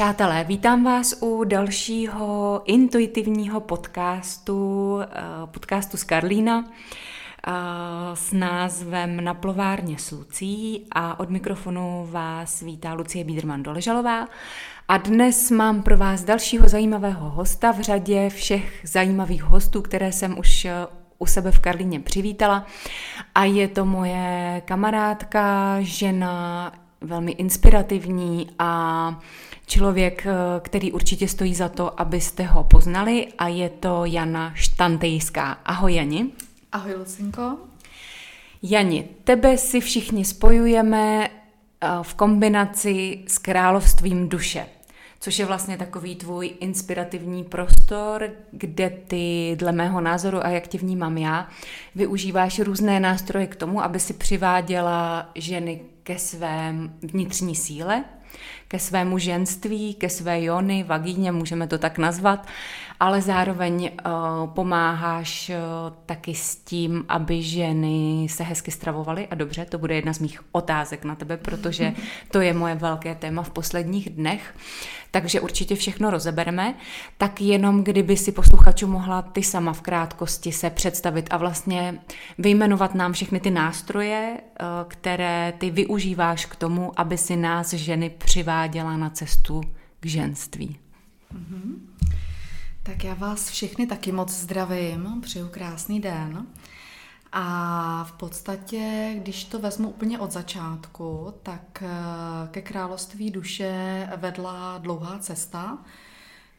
Přátelé, vítám vás u dalšího intuitivního podcastu, eh, podcastu z Karlína eh, s názvem Na plovárně s Lucí a od mikrofonu vás vítá Lucie Biederman Doležalová. A dnes mám pro vás dalšího zajímavého hosta v řadě všech zajímavých hostů, které jsem už eh, u sebe v Karlíně přivítala. A je to moje kamarádka, žena, velmi inspirativní a člověk, eh, který určitě stojí za to, abyste ho poznali a je to Jana Štantejská. Ahoj Jani. Ahoj Lucinko. Jani, tebe si všichni spojujeme eh, v kombinaci s královstvím duše což je vlastně takový tvůj inspirativní prostor, kde ty, dle mého názoru a jak tě vnímám já, využíváš různé nástroje k tomu, aby si přiváděla ženy ke své vnitřní síle, ke svému ženství, ke své jony, vagíně, můžeme to tak nazvat, ale zároveň uh, pomáháš uh, taky s tím, aby ženy se hezky stravovaly a dobře, to bude jedna z mých otázek na tebe, protože to je moje velké téma v posledních dnech, takže určitě všechno rozebereme, tak jenom kdyby si posluchačů mohla ty sama v krátkosti se představit a vlastně vyjmenovat nám všechny ty nástroje, uh, které ty využíváš k tomu, aby si nás ženy přiváděla na cestu k ženství. Mm-hmm. Tak já vás všechny taky moc zdravím, přeju krásný den. A v podstatě, když to vezmu úplně od začátku, tak eh, ke království duše vedla dlouhá cesta,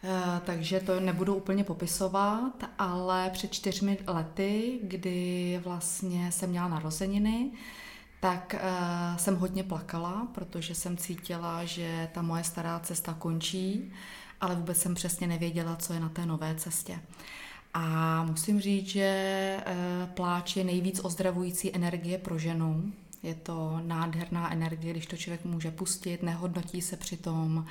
eh, takže to nebudu úplně popisovat, ale před čtyřmi lety, kdy vlastně jsem měla narozeniny, tak eh, jsem hodně plakala, protože jsem cítila, že ta moje stará cesta končí ale vůbec jsem přesně nevěděla, co je na té nové cestě. A musím říct, že eh, pláč je nejvíc ozdravující energie pro ženu. Je to nádherná energie, když to člověk může pustit, nehodnotí se přitom.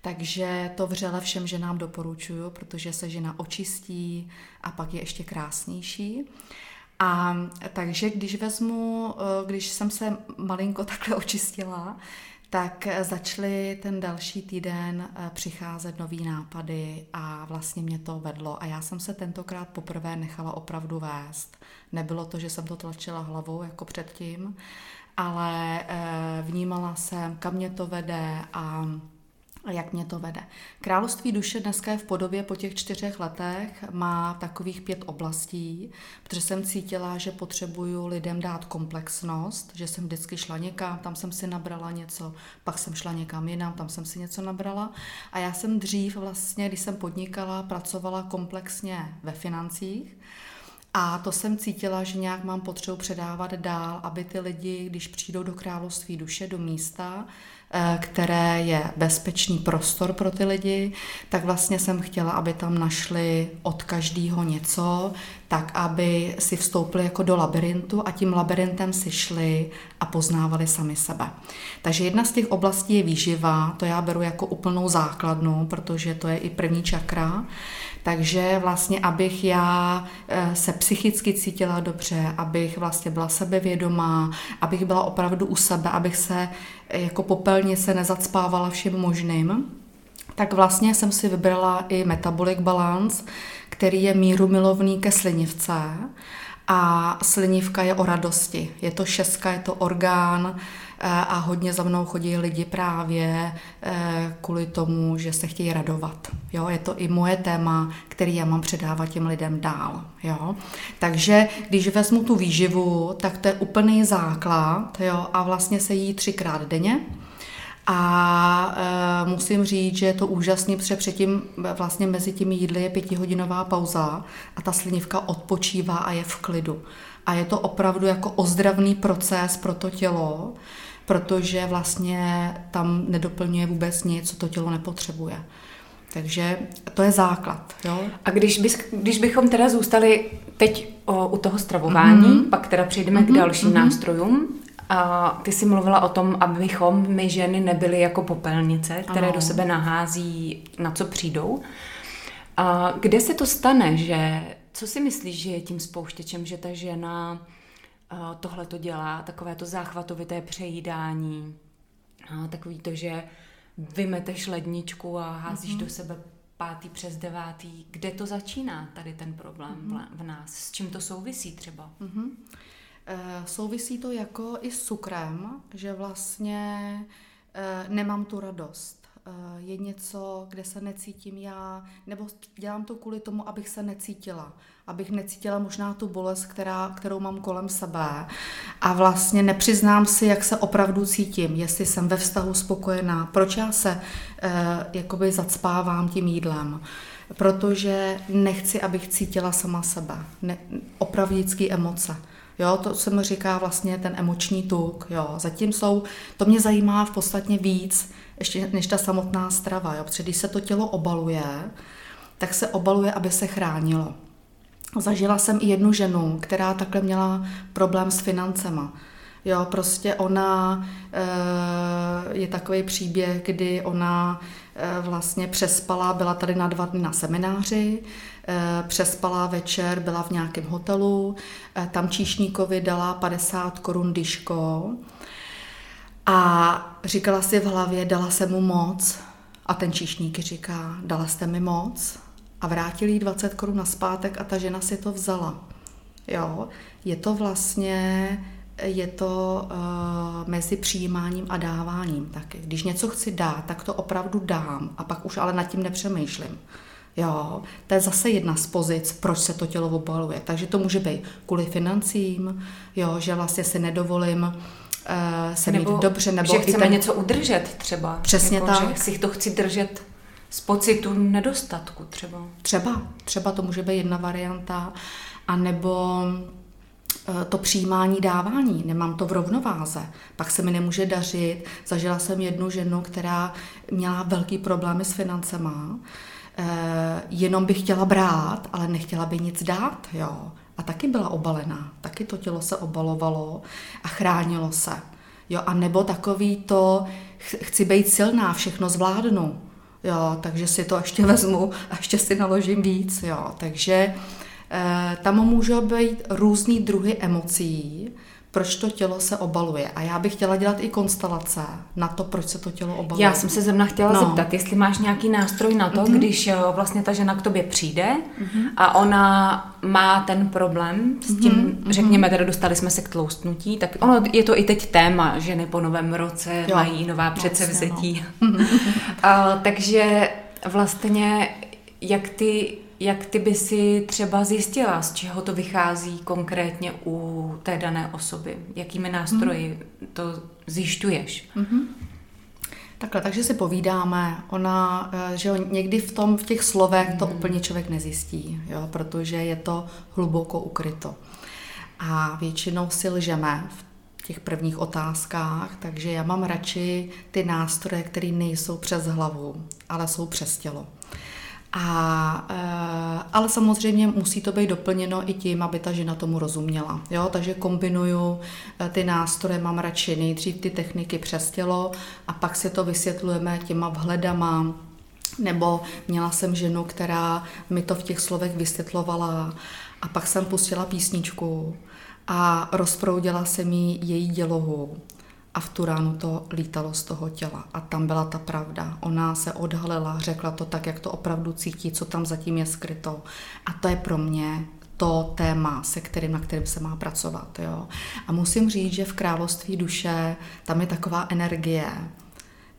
Takže to vřele všem ženám doporučuju, protože se žena očistí a pak je ještě krásnější. A takže když vezmu, eh, když jsem se malinko takhle očistila, tak začaly ten další týden eh, přicházet nový nápady a vlastně mě to vedlo. A já jsem se tentokrát poprvé nechala opravdu vést. Nebylo to, že jsem to tlačila hlavou jako předtím, ale eh, vnímala jsem, kam mě to vede a a jak mě to vede. Království duše dneska je v podobě po těch čtyřech letech, má takových pět oblastí, protože jsem cítila, že potřebuju lidem dát komplexnost, že jsem vždycky šla někam, tam jsem si nabrala něco, pak jsem šla někam jinam, tam jsem si něco nabrala. A já jsem dřív vlastně, když jsem podnikala, pracovala komplexně ve financích, a to jsem cítila, že nějak mám potřebu předávat dál, aby ty lidi, když přijdou do království duše, do místa, které je bezpečný prostor pro ty lidi, tak vlastně jsem chtěla, aby tam našli od každého něco, tak aby si vstoupili jako do labirintu a tím labirintem si šli a poznávali sami sebe. Takže jedna z těch oblastí je výživa, to já beru jako úplnou základnu, protože to je i první čakra. Takže vlastně, abych já eh, se psychicky cítila dobře, abych vlastně byla sebevědomá, abych byla opravdu u sebe, abych se eh, jako popelnice nezacpávala všem možným, tak vlastně jsem si vybrala i Metabolic Balance, který je míru milovný ke slinivce. A slinivka je o radosti. Je to šestka, je to orgán, a hodně za mnou chodí lidi právě eh, kvůli tomu, že se chtějí radovat. Jo, je to i moje téma, který já mám předávat těm lidem dál. Jo. Takže když vezmu tu výživu, tak to je úplný základ jo, a vlastně se jí třikrát denně. A e, musím říct, že je to úžasný, protože předtím vlastně mezi těmi jídly je pětihodinová pauza a ta slinivka odpočívá a je v klidu. A je to opravdu jako ozdravný proces pro to tělo, protože vlastně tam nedoplňuje vůbec nic, co to tělo nepotřebuje. Takže to je základ. Jo? A když, bys, když bychom teda zůstali teď o, u toho stravování, mm-hmm. pak teda přejdeme mm-hmm. k dalším mm-hmm. nástrojům. A ty jsi mluvila o tom, abychom my ženy nebyly jako popelnice, které ano. do sebe nahází, na co přijdou. A kde se to stane, že, co si myslíš, že je tím spouštěčem, že ta žena tohle to dělá, takové to záchvatovité přejídání, takový to, že vymeteš ledničku a házíš mm-hmm. do sebe pátý přes devátý. Kde to začíná, tady ten problém mm-hmm. v nás? S čím to souvisí třeba? Mm-hmm. E, souvisí to jako i s cukrem, že vlastně e, nemám tu radost. E, je něco, kde se necítím já, nebo dělám to kvůli tomu, abych se necítila abych necítila možná tu bolest, která, kterou mám kolem sebe a vlastně nepřiznám si, jak se opravdu cítím, jestli jsem ve vztahu spokojená, proč já se eh, jakoby zacpávám tím jídlem, protože nechci, abych cítila sama sebe, ne, opravdický emoce. Jo, to se mi říká vlastně ten emoční tuk. Jo. Zatím jsou, to mě zajímá v podstatě víc, ještě než ta samotná strava. Jo. Protože když se to tělo obaluje, tak se obaluje, aby se chránilo. Zažila jsem i jednu ženu, která takhle měla problém s financema. Jo, prostě ona eh, je takový příběh, kdy ona eh, vlastně přespala, byla tady na dva dny na semináři, eh, přespala večer, byla v nějakém hotelu, tam číšníkovi dala 50 korun diško a říkala si v hlavě, dala se mu moc a ten číšník říká, dala jste mi moc? a vrátili jí 20 korun na zpátek a ta žena si to vzala. Jo, je to vlastně je to uh, mezi přijímáním a dáváním taky. Když něco chci dát, tak to opravdu dám a pak už ale nad tím nepřemýšlím. Jo, to je zase jedna z pozic, proč se to tělo obaluje. Takže to může být kvůli financím, jo, že vlastně si nedovolím uh, se nebo, mít dobře. Nebo že chceme ten... něco udržet třeba. Přesně jako, tak. Že si to chci držet z pocitu nedostatku třeba. Třeba, třeba to může být jedna varianta, anebo e, to přijímání dávání, nemám to v rovnováze, pak se mi nemůže dařit. Zažila jsem jednu ženu, která měla velký problémy s financema, e, jenom by chtěla brát, ale nechtěla by nic dát, jo. A taky byla obalená, taky to tělo se obalovalo a chránilo se. Jo, a nebo takový to, chci být silná, všechno zvládnu. Jo, takže si to ještě vezmu a ještě si naložím víc. Jo. Takže eh, tam můžou být různý druhy emocí, proč to tělo se obaluje. A já bych chtěla dělat i konstelace na to, proč se to tělo obaluje. Já jsem se zrovna chtěla no. zeptat, jestli máš nějaký nástroj na to, mm-hmm. když eh, vlastně ta žena k tobě přijde mm-hmm. a ona má ten problém s tím, mm-hmm. řekněme, teda dostali jsme se k tloustnutí, tak ono je to i teď téma, ženy po novém roce jo. mají nová předsevzetí. No. a, takže vlastně jak ty jak ty by si třeba zjistila, z čeho to vychází konkrétně u té dané osoby? Jakými nástroji hmm. to zjišťuješ? Mm-hmm. Takhle, takže si povídáme. Ona, eh, že někdy v, tom, v těch slovech to mm. úplně člověk nezjistí, jo, protože je to hluboko ukryto. A většinou si lžeme v těch prvních otázkách, takže já mám radši ty nástroje, které nejsou přes hlavu, ale jsou přes tělo. A, eh, ale samozřejmě musí to být doplněno i tím, aby ta žena tomu rozuměla. Jo? Takže kombinuju eh, ty nástroje, mám radši nejdřív ty techniky přes tělo a pak si to vysvětlujeme těma vhledama, nebo měla jsem ženu, která mi to v těch slovech vysvětlovala a pak jsem pustila písničku a rozproudila se mi její dělohu a v tu ránu to lítalo z toho těla. A tam byla ta pravda. Ona se odhalila, řekla to tak, jak to opravdu cítí, co tam zatím je skryto. A to je pro mě to téma, se kterým, na kterým se má pracovat. Jo. A musím říct, že v království duše tam je taková energie,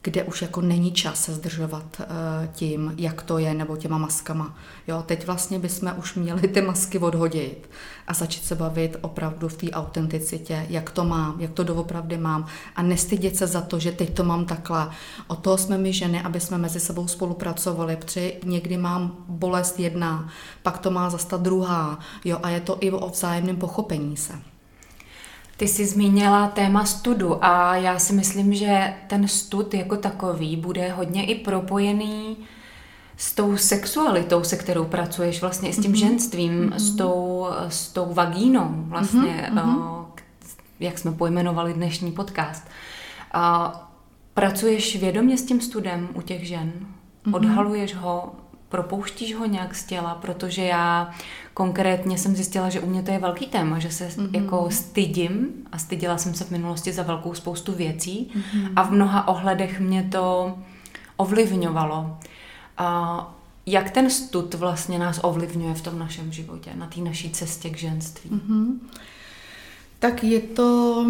kde už jako není čas se zdržovat uh, tím, jak to je, nebo těma maskama. Jo, teď vlastně bychom už měli ty masky odhodit a začít se bavit opravdu v té autenticitě, jak to mám, jak to doopravdy mám a nestydět se za to, že teď to mám takhle. O toho jsme my ženy, aby jsme mezi sebou spolupracovali, protože někdy mám bolest jedna, pak to má zasta druhá, jo, a je to i o vzájemném pochopení se. Ty jsi zmínila téma studu a já si myslím, že ten stud jako takový bude hodně i propojený s tou sexualitou, se kterou pracuješ, vlastně i s tím mm-hmm. ženstvím, mm-hmm. s, tou, s tou vagínou, vlastně, mm-hmm. jak jsme pojmenovali dnešní podcast. A pracuješ vědomě s tím studem u těch žen? Mm-hmm. Odhaluješ ho? Propouštíš ho nějak z těla? Protože já konkrétně jsem zjistila, že u mě to je velký téma, že se mm-hmm. jako stydím a stydila jsem se v minulosti za velkou spoustu věcí mm-hmm. a v mnoha ohledech mě to ovlivňovalo. A jak ten stud vlastně nás ovlivňuje v tom našem životě, na té naší cestě k ženství? Mm-hmm. Tak je to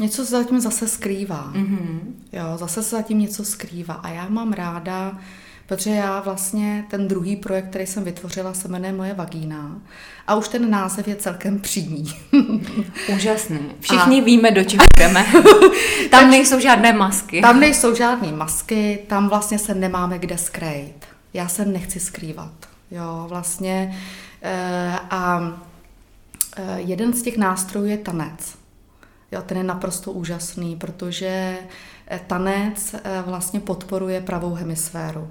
něco se zatím zase skrývá. Mm-hmm. Jo, zase se zatím něco skrývá. A já mám ráda, protože já vlastně ten druhý projekt, který jsem vytvořila, se jmenuje Moje vagína. A už ten název je celkem přímý. Úžasný. Všichni a... víme, do čeho jdeme. tam nejsou žádné masky. Tam nejsou žádné masky, tam vlastně se nemáme kde skrýt. Já se nechci skrývat. Jo, vlastně. E, a e, jeden z těch nástrojů je tanec. Jo, ten je naprosto úžasný, protože eh, tanec eh, vlastně podporuje pravou hemisféru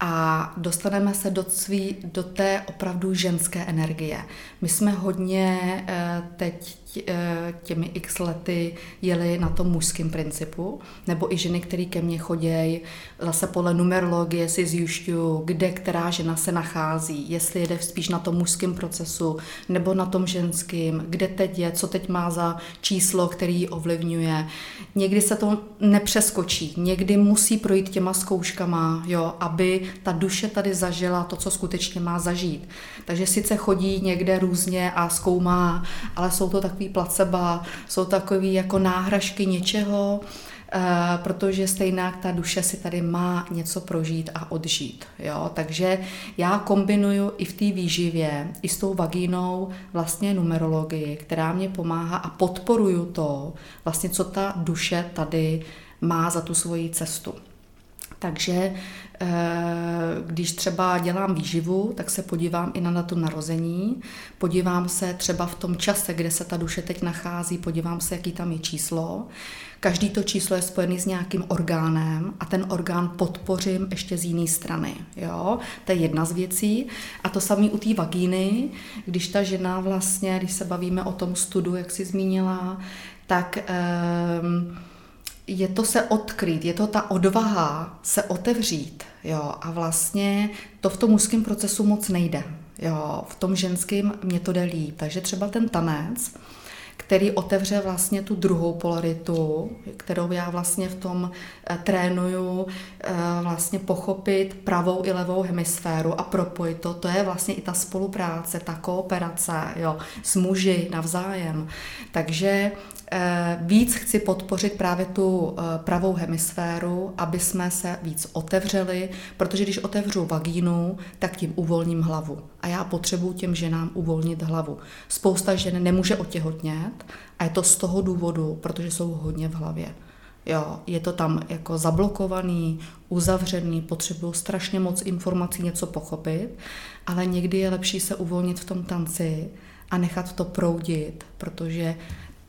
a dostaneme se do, cví, do té opravdu ženské energie. My jsme hodně eh, teď těmi x lety jeli na tom mužském principu, nebo i ženy, které ke mně chodějí, zase podle numerologie si zjišťuju, kde která žena se nachází, jestli jede spíš na tom mužském procesu, nebo na tom ženském, kde teď je, co teď má za číslo, který ji ovlivňuje. Někdy se to nepřeskočí, někdy musí projít těma zkouškama, jo, aby ta duše tady zažila to, co skutečně má zažít. Takže sice chodí někde různě a zkoumá, ale jsou to takový placeba, jsou takový jako náhražky něčeho, Uh, protože stejná ta duše si tady má něco prožít a odžít. Jo? Takže já kombinuju i v té výživě, i s tou vagínou vlastně numerologii, která mě pomáhá a podporuju to, vlastně co ta duše tady má za tu svoji cestu. Takže eh, když třeba dělám výživu, tak se podívám i na datu narození, podívám se třeba v tom čase, kde se ta duše teď nachází, podívám se, jaký tam je číslo. Každý to číslo je spojený s nějakým orgánem a ten orgán podpořím ještě z jiné strany. Jo? To je jedna z věcí. A to samé u té vagíny, když ta žena vlastně, když se bavíme o tom studu, jak jsi zmínila, tak... Eh, je to se odkrýt, je to ta odvaha se otevřít, jo, a vlastně to v tom mužském procesu moc nejde, jo, v tom ženském mě to jde líp, takže třeba ten tanec, který otevře vlastně tu druhou polaritu, kterou já vlastně v tom eh, trénuju, eh, vlastně pochopit pravou i levou hemisféru a propojit to. To je vlastně i ta spolupráce, ta kooperace jo, s muži navzájem. Takže Eh, víc chci podpořit právě tu pravou hemisféru, aby jsme se víc otevřeli, protože když otevřu vagínu, tak tím uvolním hlavu. A já potřebuji těm ženám uvolnit hlavu. Spousta žen nemůže otěhotnět a je to z toho důvodu, protože jsou hodně v hlavě. Jo, je to tam jako zablokovaný, uzavřený, potřebují strašně moc informací něco pochopit, ale někdy je lepší se uvolnit v tom tanci a nechat to proudit, protože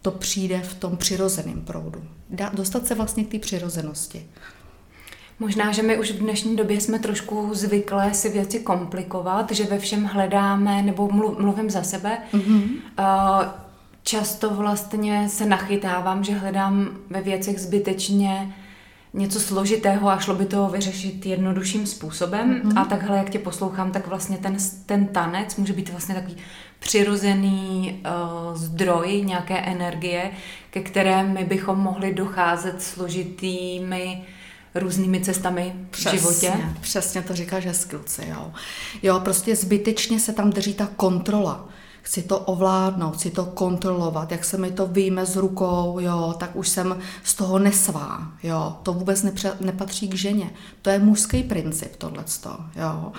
to přijde v tom přirozeném proudu. Dostat se vlastně k té přirozenosti. Možná, že my už v dnešní době jsme trošku zvyklé si věci komplikovat, že ve všem hledáme, nebo mluvím za sebe, mm-hmm. často vlastně se nachytávám, že hledám ve věcech zbytečně něco složitého a šlo by to vyřešit jednodušším způsobem. Mm-hmm. A takhle, jak tě poslouchám, tak vlastně ten, ten tanec může být vlastně takový přirozený uh, zdroj nějaké energie, ke které my bychom mohli docházet složitými různými cestami přesně, v životě. Přesně to říkáš hezky, jo. Jo, prostě zbytečně se tam drží ta kontrola chci to ovládnout, chci to kontrolovat, jak se mi to vyjme z rukou, jo, tak už jsem z toho nesvá, jo, to vůbec nepře- nepatří k ženě. To je mužský princip, tohleto, jo.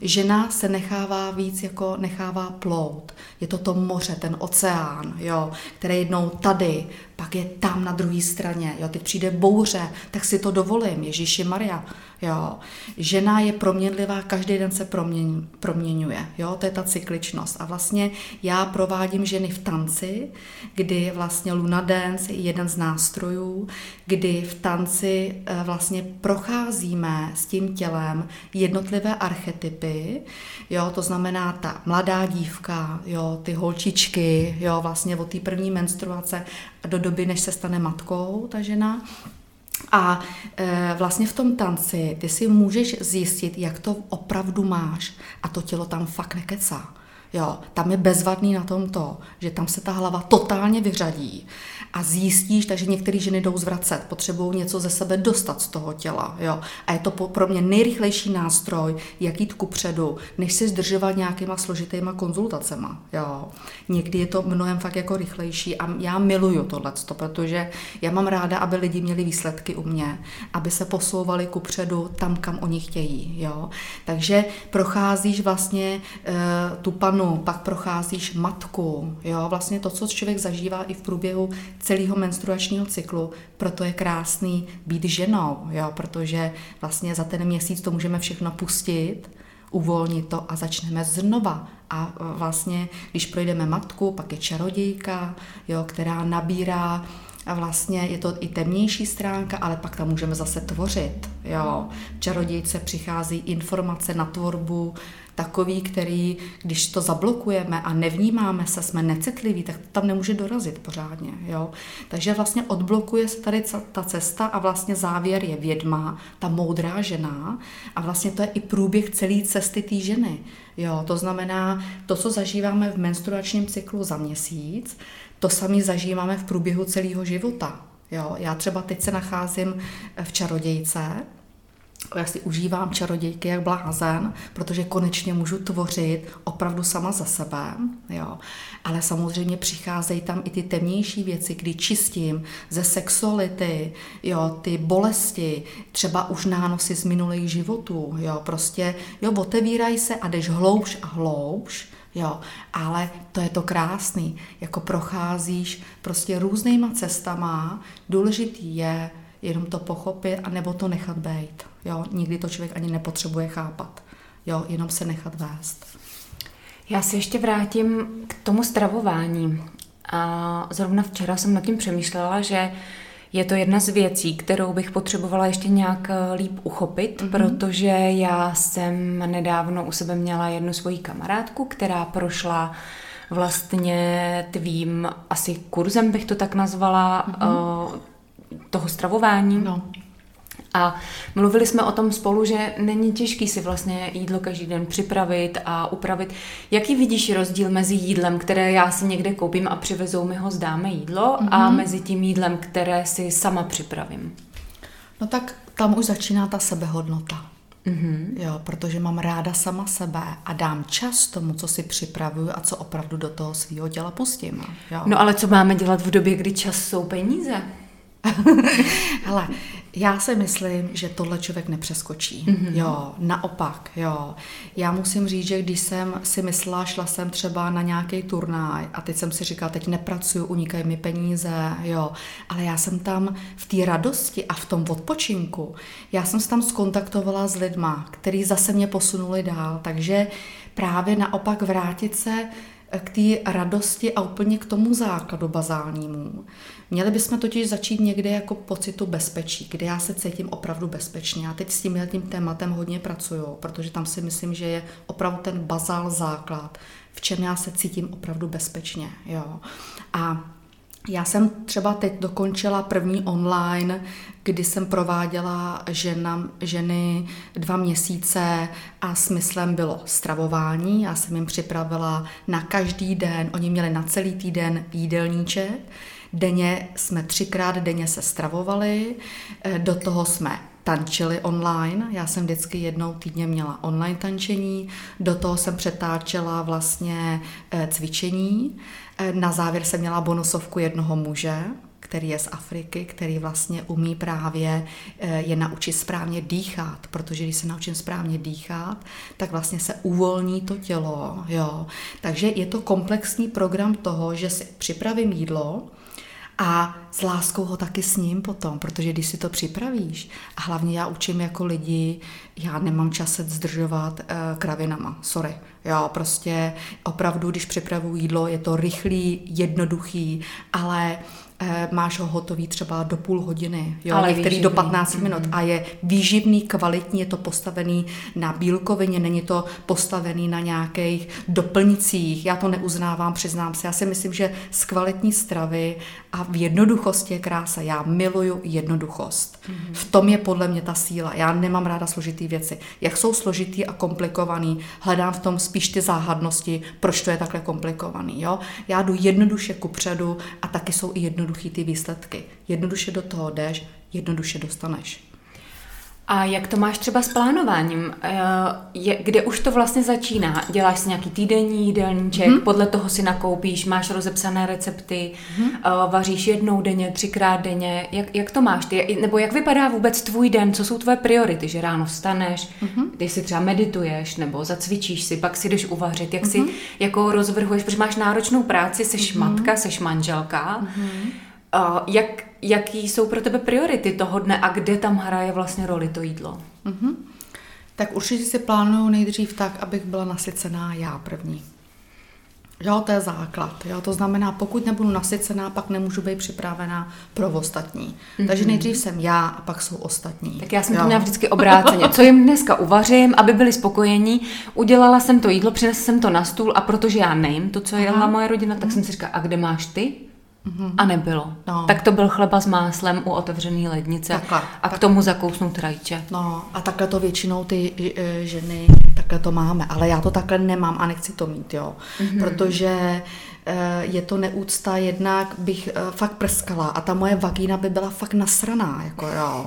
Žena se nechává víc jako nechává plout. Je to to moře, ten oceán, jo, který jednou tady, pak je tam na druhé straně, jo, teď přijde bouře, tak si to dovolím, Ježíši Maria, jo. Žena je proměnlivá, každý den se proměň, proměňuje, jo, to je ta cykličnost. A vlastně já provádím ženy v tanci, kdy vlastně Luna Dance je jeden z nástrojů, kdy v tanci eh, vlastně procházíme s tím tělem jednotlivé archetypy, jo, to znamená ta mladá dívka, jo, ty holčičky, jo, vlastně od té první menstruace do doby, než se stane matkou ta žena. A e, vlastně v tom tanci ty si můžeš zjistit, jak to opravdu máš a to tělo tam fakt nekecá. Jo, tam je bezvadný na tom to, že tam se ta hlava totálně vyřadí a zjistíš, takže některé ženy jdou zvracet, potřebují něco ze sebe dostat z toho těla. Jo. A je to pro mě nejrychlejší nástroj, jak jít kupředu, než si zdržovat nějakýma složitýma konzultacema. Jo. Někdy je to mnohem fakt jako rychlejší a já miluju tohle, protože já mám ráda, aby lidi měli výsledky u mě, aby se posouvali kupředu tam, kam oni chtějí. Jo. Takže procházíš vlastně e, tu panu, pak procházíš matku, jo. vlastně to, co člověk zažívá i v průběhu celého menstruačního cyklu, proto je krásný být ženou, jo, protože vlastně za ten měsíc to můžeme všechno pustit, uvolnit to a začneme znova. A vlastně, když projdeme matku, pak je čarodějka, jo, která nabírá a vlastně je to i temnější stránka, ale pak tam můžeme zase tvořit. Jo. Čarodějce přichází informace na tvorbu, takový, který, když to zablokujeme a nevnímáme se, jsme necitliví, tak tam nemůže dorazit pořádně. Jo? Takže vlastně odblokuje se tady ta cesta a vlastně závěr je vědma, ta moudrá žena a vlastně to je i průběh celé cesty té ženy. Jo? To znamená, to, co zažíváme v menstruačním cyklu za měsíc, to sami zažíváme v průběhu celého života. Jo? Já třeba teď se nacházím v čarodějce, já si užívám čarodějky jak blázen, protože konečně můžu tvořit opravdu sama za sebe, jo. Ale samozřejmě přicházejí tam i ty temnější věci, kdy čistím ze sexuality, jo, ty bolesti, třeba už nánosy z minulých životů, jo, prostě, jo, otevírají se a jdeš hloubš a hloubš, Jo, ale to je to krásný, jako procházíš prostě různýma cestama, důležitý je jenom to pochopit a nebo to nechat být. Jo, nikdy to člověk ani nepotřebuje chápat. Jo, jenom se nechat vést. Já se ještě vrátím k tomu stravování. A zrovna včera jsem nad tím přemýšlela, že je to jedna z věcí, kterou bych potřebovala ještě nějak eh, líp uchopit, mm-hmm. protože já jsem nedávno u sebe měla jednu svoji kamarádku, která prošla vlastně tvým asi kurzem, bych to tak nazvala, mm-hmm. Toho stravování. No. A mluvili jsme o tom spolu, že není těžký si vlastně jídlo každý den připravit a upravit. Jaký vidíš rozdíl mezi jídlem, které já si někde koupím a přivezou mi ho, zdáme jídlo, mm-hmm. a mhm. mezi tím jídlem, které si sama připravím? No tak tam už začíná ta sebehodnota. Mm-hmm. Jo, protože mám ráda sama sebe a dám čas tomu, co si připravuju a co opravdu do toho svého těla pustím. Jo. No ale co máme dělat v době, kdy čas jsou peníze? Hele, já si myslím, že tohle člověk nepřeskočí. Mm-hmm. Jo, naopak, jo. Já musím říct, že když jsem si myslela, šla jsem třeba na nějaký turnaj a teď jsem si říkala, teď nepracuju, unikají mi peníze, jo. Ale já jsem tam v té radosti a v tom odpočinku, já jsem se tam skontaktovala s lidma, který zase mě posunuli dál, takže právě naopak vrátit se k té radosti a úplně k tomu základu bazálnímu. Měli bychom totiž začít někde jako pocitu bezpečí, kde já se cítím opravdu bezpečně. Já teď s tím tím tématem hodně pracuju, protože tam si myslím, že je opravdu ten bazál základ, v čem já se cítím opravdu bezpečně. Jo. A já jsem třeba teď dokončila první online, kdy jsem prováděla žena, ženy dva měsíce a smyslem bylo stravování. Já jsem jim připravila na každý den, oni měli na celý týden jídelníček, Denně jsme třikrát denně se stravovali, eh, do toho jsme tančili online. Já jsem vždycky jednou týdně měla online tančení, do toho jsem přetáčela vlastně eh, cvičení. Eh, na závěr jsem měla bonusovku jednoho muže, který je z Afriky, který vlastně umí právě je naučit správně dýchat, protože když se naučím správně dýchat, tak vlastně se uvolní to tělo. Jo. Takže je to komplexní program toho, že si připravím jídlo, a s láskou ho taky s ním potom, protože když si to připravíš, a hlavně já učím jako lidi, já nemám čas se zdržovat uh, kravinama, sorry. Jo, prostě opravdu, když připravuju jídlo, je to rychlý, jednoduchý, ale máš ho hotový třeba do půl hodiny, jo, Ale některý výživný. do 15 minut a je výživný, kvalitní, je to postavený na bílkovině, není to postavený na nějakých doplňcích. Já to neuznávám, přiznám se. Já si myslím, že z kvalitní stravy a v jednoduchosti je krása. Já miluju jednoduchost. V tom je podle mě ta síla. Já nemám ráda složitý věci. Jak jsou složitý a komplikovaný, hledám v tom spíš ty záhadnosti, proč to je takhle komplikovaný. Jo? Já jdu jednoduše kupředu a taky jsou i jednoduchý ty výsledky. Jednoduše do toho jdeš, jednoduše dostaneš. A jak to máš třeba s plánováním? Eh, Je, kde už to vlastně začíná? Děláš si nějaký týdenní jídelníček, Mhm. hmm. podle toho si nakoupíš, máš rozepsané recepty, Mhm. hmm. vaříš jednou denně, třikrát denně. Jak, jak to máš ty? Nebo jak vypadá vůbec tvůj den? Co jsou tvoje priority? Že ráno vstaneš, Mhm. hmm. kdy si třeba medituješ, nebo zacvičíš si, pak si jdeš uvařit. Jak Mhm. si jako rozvrhuješ, protože máš náročnou práci, seš matka, seš manželka. Mhm. Uh, jak, jaký jsou pro tebe priority toho dne a kde tam hraje vlastně roli to jídlo? Tak určitě si plánuju nejdřív tak, abych byla nasycená já první. Jo, to je základ. Jo, to znamená, pokud nebudu nasycená, pak nemůžu být připravená pro ostatní. Mm-hmm. Takže nejdřív jsem já a pak jsou ostatní. Tak já jsem jo. to měla vždycky obráceně. Co jim dneska uvařím, aby byli spokojení, udělala jsem to jídlo, přinesla jsem to na stůl a protože já nejím to, co jedla moje rodina, tak jsem si říkala, a kde máš ty? A nebylo. No. Tak to byl chleba s máslem u otevřené lednice Takhle. a k tomu zakousnout rajče. No a takhle to většinou ty e, ženy, takhle to máme, ale já to takhle nemám a nechci to mít, jo. Mm-hmm. Protože e, je to neúcta, jednak bych e, fakt prskala a ta moje vagína by byla fakt nasraná, jako jo.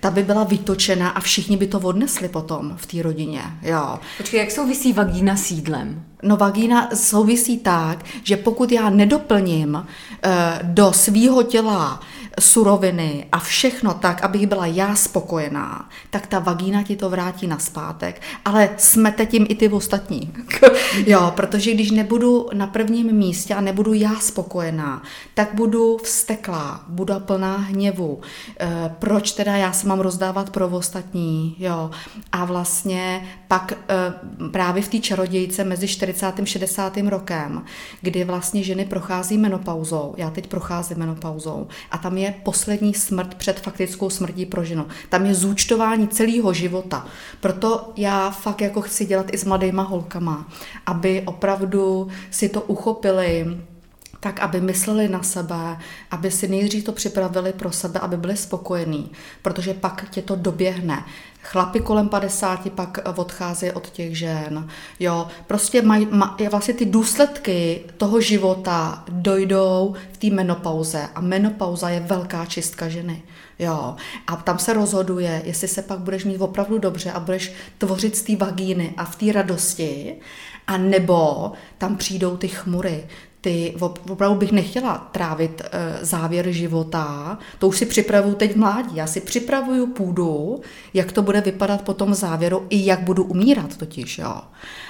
Ta by byla vytočená a všichni by to odnesli potom v té rodině, jo. Počkej, jak souvisí vagína s jídlem? No vagína souvisí tak, že pokud já nedoplním e, do svýho těla suroviny a všechno tak, abych byla já spokojená, tak ta vagína ti to vrátí na zpátek, ale smete tím i ty ostatní. jo, protože když nebudu na prvním místě a nebudu já spokojená, tak budu vsteklá, budu plná hněvu. E, proč teda já se mám rozdávat pro ostatní, jo. A vlastně pak e, právě v té čarodějce mezi 40. a 60. rokem, kdy vlastně ženy prochází menopauzou, já teď procházím menopauzou, a tam je poslední smrt před faktickou smrtí pro ženu. Tam je zúčtování celého života. Proto já fakt jako chci dělat i s mladýma holkama, aby opravdu si to uchopili, tak aby mysleli na sebe, aby si nejdřív to připravili pro sebe, aby byli spokojení, protože pak tě to doběhne. Chlapi kolem 50 pak odchází od těch žen. Jo, prostě maj, maj, vlastně ty důsledky toho života dojdou v té menopauze a menopauza je velká čistka ženy. Jo, a tam se rozhoduje, jestli se pak budeš mít opravdu dobře a budeš tvořit z té vagíny a v té radosti, a nebo tam přijdou ty chmury, ty, opravdu bych nechtěla trávit e, závěr života, to už si připravuju teď v mládí. Já si připravuju půdu, jak to bude vypadat potom v závěru i jak budu umírat totiž, jo.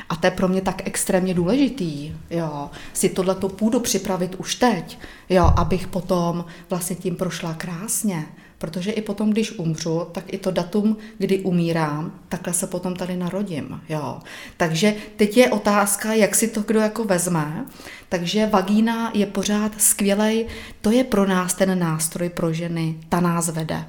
A to je pro mě tak extrémně důležitý, jo, si tohleto půdu připravit už teď, jo, abych potom vlastně tím prošla krásně. Protože i potom, když umřu, tak i to datum, kdy umírám, takhle se potom tady narodím. Jo. Takže teď je otázka, jak si to kdo jako vezme. Takže vagína je pořád skvělej, to je pro nás ten nástroj pro ženy, ta nás vede.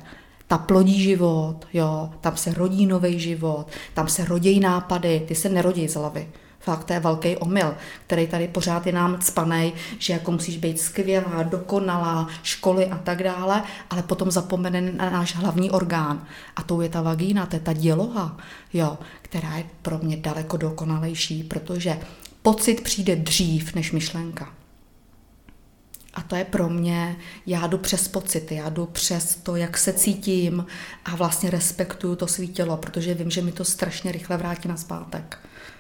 Ta plodí život, jo, tam se rodí nový život, tam se rodí nápady, ty se nerodí z hlavy. Fakt to je velký omyl, který tady pořád je nám cpanej, že jako musíš být skvělá, dokonalá, školy a tak dále, ale potom zapomene na náš hlavní orgán. A to je ta vagína, to je ta děloha, jo, která je pro mě daleko dokonalejší, protože pocit přijde dřív než myšlenka. A to je pro mě, já jdu přes pocity, já jdu přes to, jak se cítím a vlastně respektuju to svý tělo, protože vím, že mi to strašně rychle vrátí na zpátek.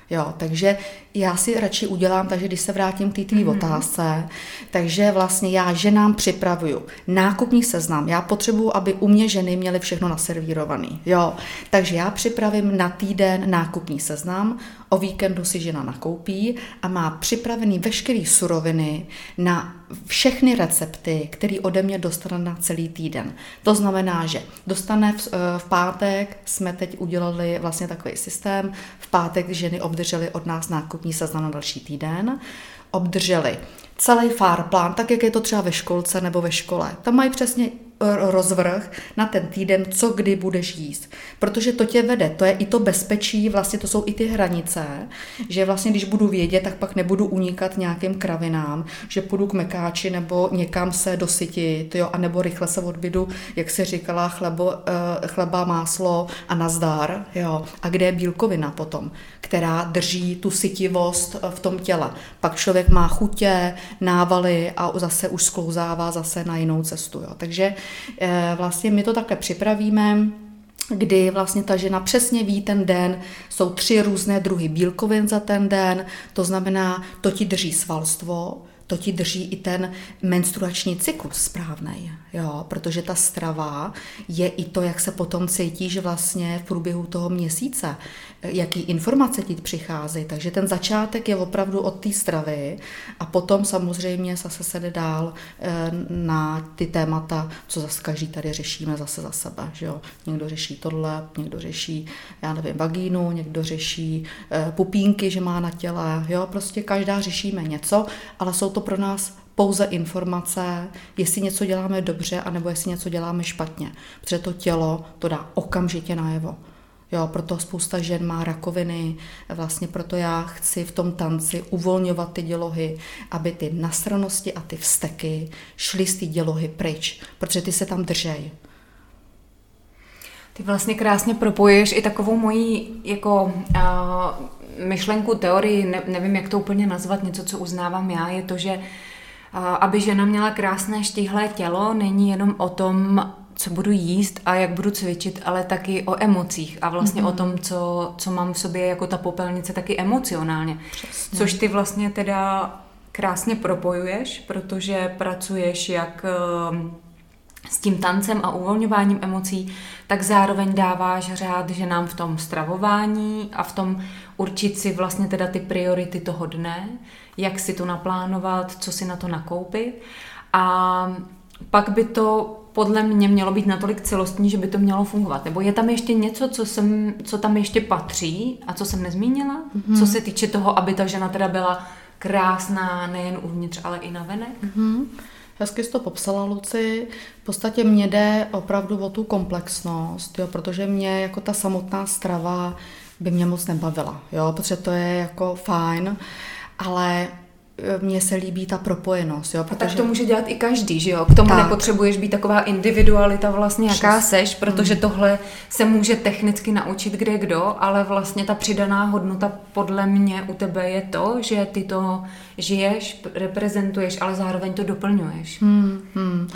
Jo, takže já si radši udělám, takže když se vrátím k té tvý mm-hmm. otázce, takže vlastně já ženám připravuju nákupní seznam. Já potřebuju, aby u mě ženy měly všechno naservírovaný. Jo, takže já připravím na týden nákupní seznam, o víkendu si žena nakoupí a má připravený veškerý suroviny na všechny recepty, které ode mě dostane na celý týden. To znamená, že dostane v, v pátek, jsme teď udělali vlastně takový systém, v pátek ženy obdrželi od nás nákupní seznam na další týden, obdrželi celý fár plán, tak jak je to třeba ve školce nebo ve škole. Tam mají přesně rozvrh na ten týden, co kdy budeš jíst. Protože to tě vede, to je i to bezpečí, vlastně to jsou i ty hranice, že vlastně když budu vědět, tak pak nebudu unikat nějakým kravinám, že půjdu k mekáči nebo někam se dosytit, jo, anebo rychle se odbydu, jak se říkala, chlebo, eh, chleba, máslo a nazdar, jo. A kde je bílkovina potom, která drží tu sytivost eh, v tom těle. Pak člověk má chutě, návaly a zase už sklouzává zase na jinou cestu, jo. Takže vlastně my to takhle připravíme, kdy vlastně ta žena přesně ví ten den, jsou tři různé druhy bílkovin za ten den, to znamená, to ti drží svalstvo, to ti drží i ten menstruační cyklus správný, jo, protože ta strava je i to, jak se potom cítíš vlastně v průběhu toho měsíce, jaký informace ti přicházejí. Takže ten začátek je opravdu od té stravy a potom samozřejmě zase se jde dál eh, na ty témata, co zase každý tady řešíme zase za sebe. Že jo? Někdo řeší tohle, někdo řeší, já nevím, vagínu, někdo řeší eh, pupínky, že má na těle. Jo? Prostě každá řešíme něco, ale jsou to pro nás pouze informace, jestli něco děláme dobře, anebo jestli něco děláme špatně. Protože to tělo to dá okamžitě najevo. Jo, proto spousta žen má rakoviny, vlastně proto já chci v tom tanci uvolňovat ty dělohy, aby ty nasranosti a ty vsteky šly z té dělohy pryč, protože ty se tam držej. Ty vlastně krásně propojuješ i takovou moji jako uh, myšlenku, teorii, ne, nevím, jak to úplně nazvat, něco, co uznávám já, je to, že aby žena měla krásné štíhlé tělo, není jenom o tom, co budu jíst a jak budu cvičit, ale taky o emocích a vlastně mm-hmm. o tom, co, co mám v sobě jako ta popelnice taky emocionálně. Přesně. Což ty vlastně teda krásně propojuješ, protože pracuješ jak ehm, s tím tancem a uvolňováním emocí, tak zároveň dáváš řád, že nám v tom stravování a v tom určit si vlastně teda ty priority toho dne, jak si to naplánovat, co si na to nakoupit. A pak by to podle mě mělo být natolik celostní, že by to mělo fungovat. Nebo je tam ještě něco, co, jsem, co tam ještě patří a co jsem nezmínila? Mm-hmm. Co se týče toho, aby ta žena teda byla krásná nejen uvnitř, ale i na venek? Mm-hmm. Hezky jsi to popsala, Luci. V podstatě mě jde opravdu o tu komplexnost, jo, protože mě jako ta samotná strava by mě moc nebavila, jo, protože to je jako fajn, ale mně se líbí ta propojenost. Jo, protože... A tak to může dělat i každý, že jo? K tomu tak. nepotřebuješ být taková individualita vlastně, jaká Přes. seš, protože mm. tohle se může technicky naučit kde kdo, ale vlastně ta přidaná hodnota podle mě u tebe je to, že ty to žiješ, reprezentuješ, ale zároveň to doplňuješ. Hmm, hmm.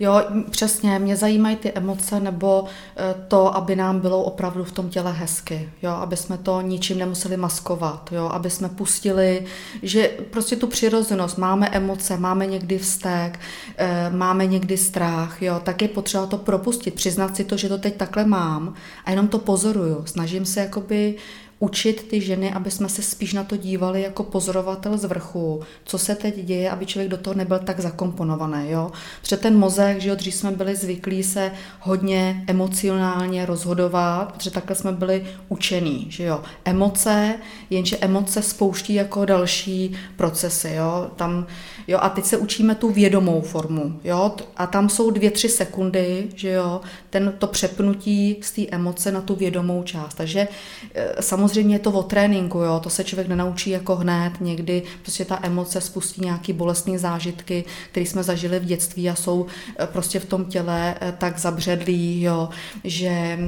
Jo, přesně, mě zajímají ty emoce nebo eh, to, aby nám bylo opravdu v tom těle hezky, jo, aby jsme to ničím nemuseli maskovat, jo, aby jsme pustili, že prostě tu přirozenost, máme emoce, máme někdy vztek, eh, máme někdy strach, jo, tak je potřeba to propustit, přiznat si to, že to teď takhle mám a jenom to pozoruju, snažím se jakoby učit ty ženy, aby jsme se spíš na to dívali jako pozorovatel z vrchu, co se teď děje, aby člověk do toho nebyl tak zakomponovaný. Jo? Protože ten mozek, že jo, dřív jsme byli zvyklí se hodně emocionálně rozhodovat, protože takhle jsme byli učení, že jo. Emoce, jenže emoce spouští jako další procesy, jo. Tam, jo, a teď se učíme tu vědomou formu, jo, a tam jsou dvě, tři sekundy, že jo, ten, to přepnutí z té emoce na tu vědomou část. Takže e, samozřejmě je to o tréninku, jo, to se člověk nenaučí jako hned, někdy prostě ta emoce spustí nějaký bolestné zážitky, které jsme zažili v dětství a jsou e, prostě v tom těle e, tak zabředlí, jo, že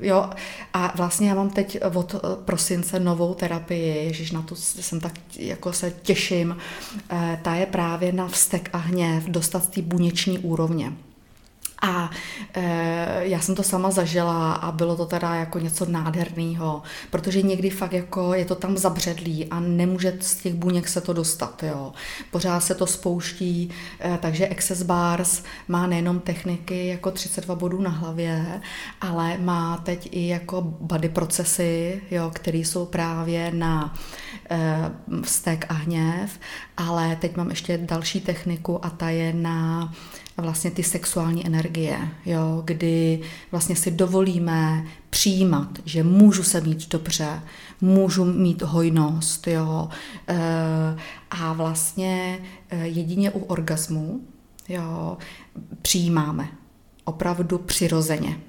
jo, a vlastně já mám teď od prosince novou terapii, ježiš, na to jsem tak jako se těším, ta je právě na vztek a hněv, dostat z té buněční úrovně. A e, já jsem to sama zažila a bylo to teda jako něco nádherného, protože někdy fakt jako je to tam zabředlý a nemůže z těch buněk se to dostat, jo. Pořád se to spouští, e, takže Access Bars má nejenom techniky jako 32 bodů na hlavě, ale má teď i jako body procesy, jo, které jsou právě na e, vztek a hněv, ale teď mám ještě další techniku a ta je na vlastně ty sexuální energie, jo, kdy vlastně si dovolíme přijímat, že můžu se mít dobře, můžu mít hojnost, jo, e, a vlastně e, jedině u orgasmu, jo, přijímáme opravdu přirozeně.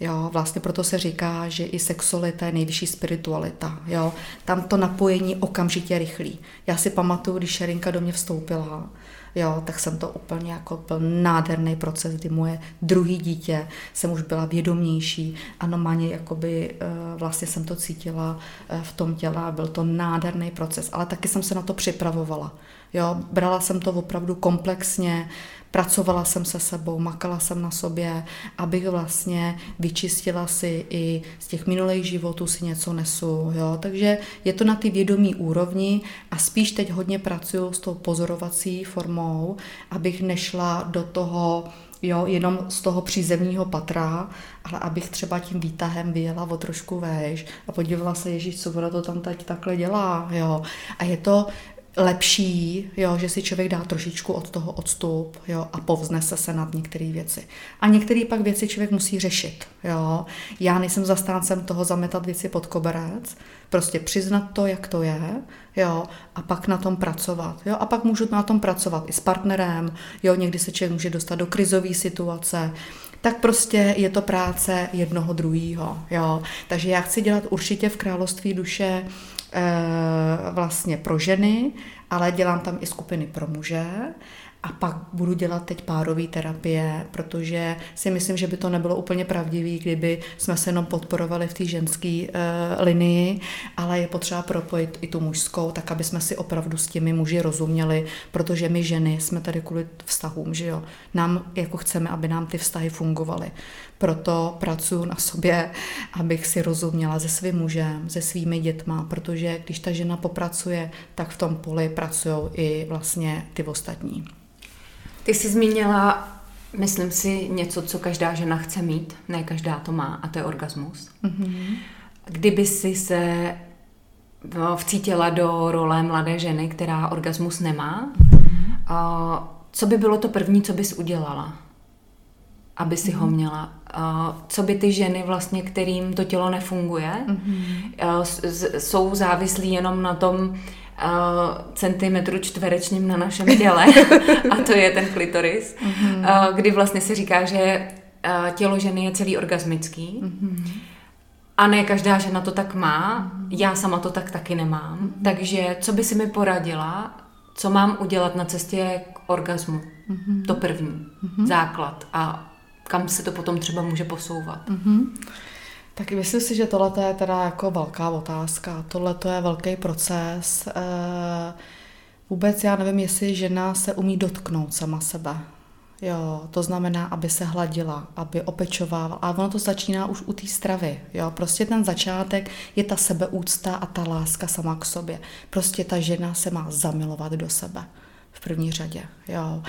Jo, vlastně proto se říká, že i sexualita je nejvyšší spiritualita. Jo. Tam to napojení okamžitě rychlý. Já si pamatuju, když Šerinka do mě vstoupila, jo, tak jsem to úplně jako byl nádherný proces, kdy moje druhý dítě jsem už byla vědomější a normálně jakoby eh, vlastně jsem to cítila eh, v tom těle a byl to nádherný proces, ale taky jsem se na to připravovala. Jo, brala jsem to opravdu komplexně, pracovala jsem se sebou, makala jsem na sobě, abych vlastně vyčistila si i z těch minulých životů si něco nesu. Jo? Takže je to na ty vědomí úrovni a spíš teď hodně pracuju s tou pozorovací formou, abych nešla do toho, jo, jenom z toho přízemního patra, ale abych třeba tím výtahem vyjela o trošku vejš a podívala se, Ježíš, co ona to tam teď takhle dělá, jo. A je to lepší, jo, že si člověk dá trošičku od toho odstup jo, a povznese se nad některé věci. A některé pak věci člověk musí řešit. Jo. Já nejsem zastáncem toho zametat věci pod koberec, prostě přiznat to, jak to je, jo, a pak na tom pracovat. Jo. A pak můžu na tom pracovat i s partnerem, jo, někdy se člověk může dostat do krizové situace, tak prostě je to práce jednoho druhého. Jo. Takže já chci dělat určitě v království duše vlastně pro ženy, ale dělám tam i skupiny pro muže a pak budu dělat teď párové terapie, protože si myslím, že by to nebylo úplně pravdivý, kdyby jsme se jenom podporovali v té ženské uh, linii, ale je potřeba propojit i tu mužskou, tak aby jsme si opravdu s těmi muži rozuměli, protože my ženy jsme tady kvůli vztahům, že jo. Nám jako chceme, aby nám ty vztahy fungovaly. Proto pracuji na sobě, abych si rozuměla se svým mužem, se svými dětma, protože když ta žena popracuje, tak v tom poli pracují i vlastně ty ostatní. Ty jsi zmínila, myslím si, něco, co každá žena chce mít, ne každá to má, a to je orgasmus. Mm-hmm. Kdyby si se no, vcítila do role mladé ženy, která orgasmus nemá, mm-hmm. co by bylo to první, co bys udělala, aby si mm-hmm. ho mhm. měla? Co by ty ženy vlastně, kterým to tělo nefunguje, mm-hmm. jsou závislí jenom na tom, centimetru čtverečním na našem těle a to je ten klitoris, mm-hmm. kdy vlastně se říká, že tělo ženy je celý orgasmický mm-hmm. a ne každá žena to tak má, mm-hmm. já sama to tak taky nemám, mm-hmm. takže co by si mi poradila, co mám udělat na cestě k orgasmu, mm-hmm. to první, mm-hmm. základ a kam se to potom třeba může posouvat. Mm-hmm. Tak myslím si, že tohle je teda jako velká otázka. Tohle to je velký proces. Eh, vůbec já nevím, jestli žena se umí dotknout sama sebe. Jo, to znamená, aby se hladila, aby opečovávala. A ono to začíná už u té stravy. Jo, prostě ten začátek je ta sebeúcta a ta láska sama k sobě. Prostě ta žena se má zamilovat do sebe v první řadě. Jo.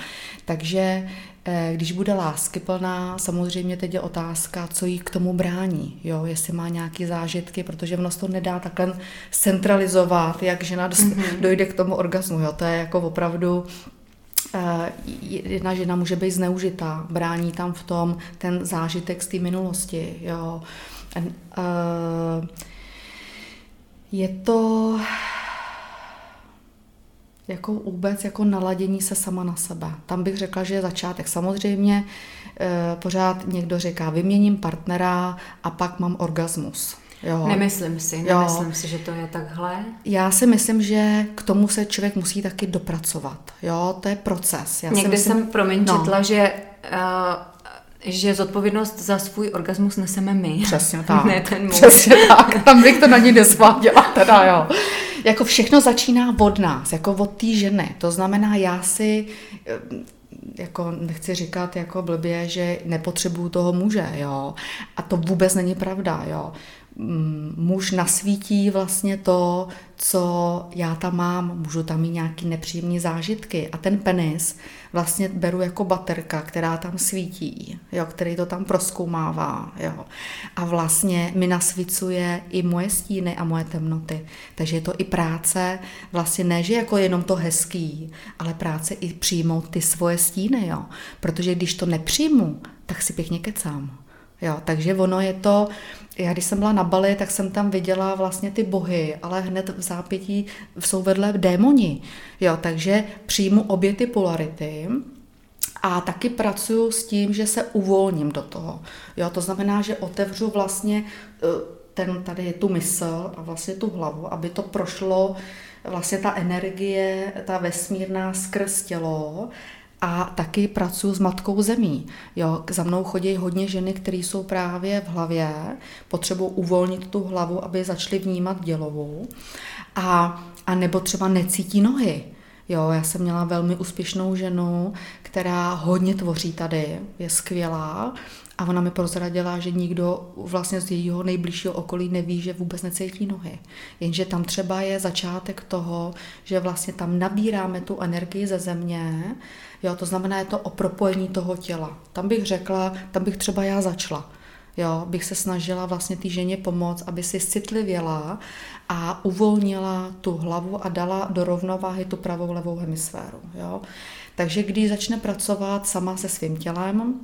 Takže eh, když bude lásky plná, samozřejmě teď je otázka, co jí k tomu brání, jo, jestli má nějaké zážitky, protože ono to nedá takhle centralizovat, jak žena mm-hmm. dojde k tomu orgasmu, jo, to je jako opravdu eh, jedna žena může být zneužitá, brání tam v tom ten zážitek z té minulosti, jo. Eh, je to jako vůbec jako naladění se sama na sebe. Tam bych řekla, že je začátek. Samozřejmě e, pořád někdo říká, vyměním partnera a pak mám orgasmus. Jo. Nemyslím si, nemyslím jo. si, že to je takhle. Já si myslím, že k tomu se člověk musí taky dopracovat. Jo, to je proces. Já Někdy myslím, jsem, promiň, no. četla, že uh, že zodpovědnost za svůj orgasmus neseme my. Přesně tak. ne ten můj. Přesně tak. Tam bych to na ní nesváděla, teda jo. Jako všechno začíná od nás, jako od té ženy. To znamená, já si eh, jako nechci říkat jako blbě, že nepotřebuju toho muže, jo. A to vůbec není pravda, jo muž nasvítí vlastně to, co já tam mám, můžu tam mít nějaký nepříjemné zážitky a ten penis vlastně beru jako baterka, která tam svítí, jo, který to tam proskoumává, jo. A vlastně mi nasvicuje i moje stíny a moje temnoty. Takže je to i práce, vlastně ne, že jako jenom to hezký, ale práce i přijmout ty svoje stíny, jo. Protože když to nepřijmu, tak si pěkně kecám. Jo, takže ono je to, já když jsem byla na Bali, tak jsem tam viděla vlastně ty bohy, ale hned v zápětí jsou vedle démoni. Jo, takže přijmu obě ty polarity, a taky pracuju s tím, že se uvolním do toho. Jo, to znamená, že otevřu vlastně eh, ten, tady tu mysl a vlastně tu hlavu, aby to prošlo vlastně ta energie, ta vesmírná skrz tělo a taky pracuji s matkou zemí. Jo, za mnou chodí hodně ženy, které jsou právě v hlavě, potřebují uvolnit tu hlavu, aby začaly vnímat dělovou. A, a nebo třeba necítí nohy. Jo, já jsem měla velmi úspěšnou ženu, která hodně tvoří tady, je skvělá a ona mi prozradila, že nikdo vlastně z jejího nejbližšího okolí neví, že vůbec necítí nohy. Jenže tam třeba je začátek toho, že vlastně tam nabíráme tu energii ze země, jo, to znamená, je to o propojení toho těla. Tam bych řekla, tam bych třeba já začala. Jo, bych se snažila vlastně té ženě pomoct, aby si citlivěla a uvolnila tu hlavu a dala do rovnováhy tu pravou levou hemisféru. Jo. Takže když začne pracovat sama se svým tělem,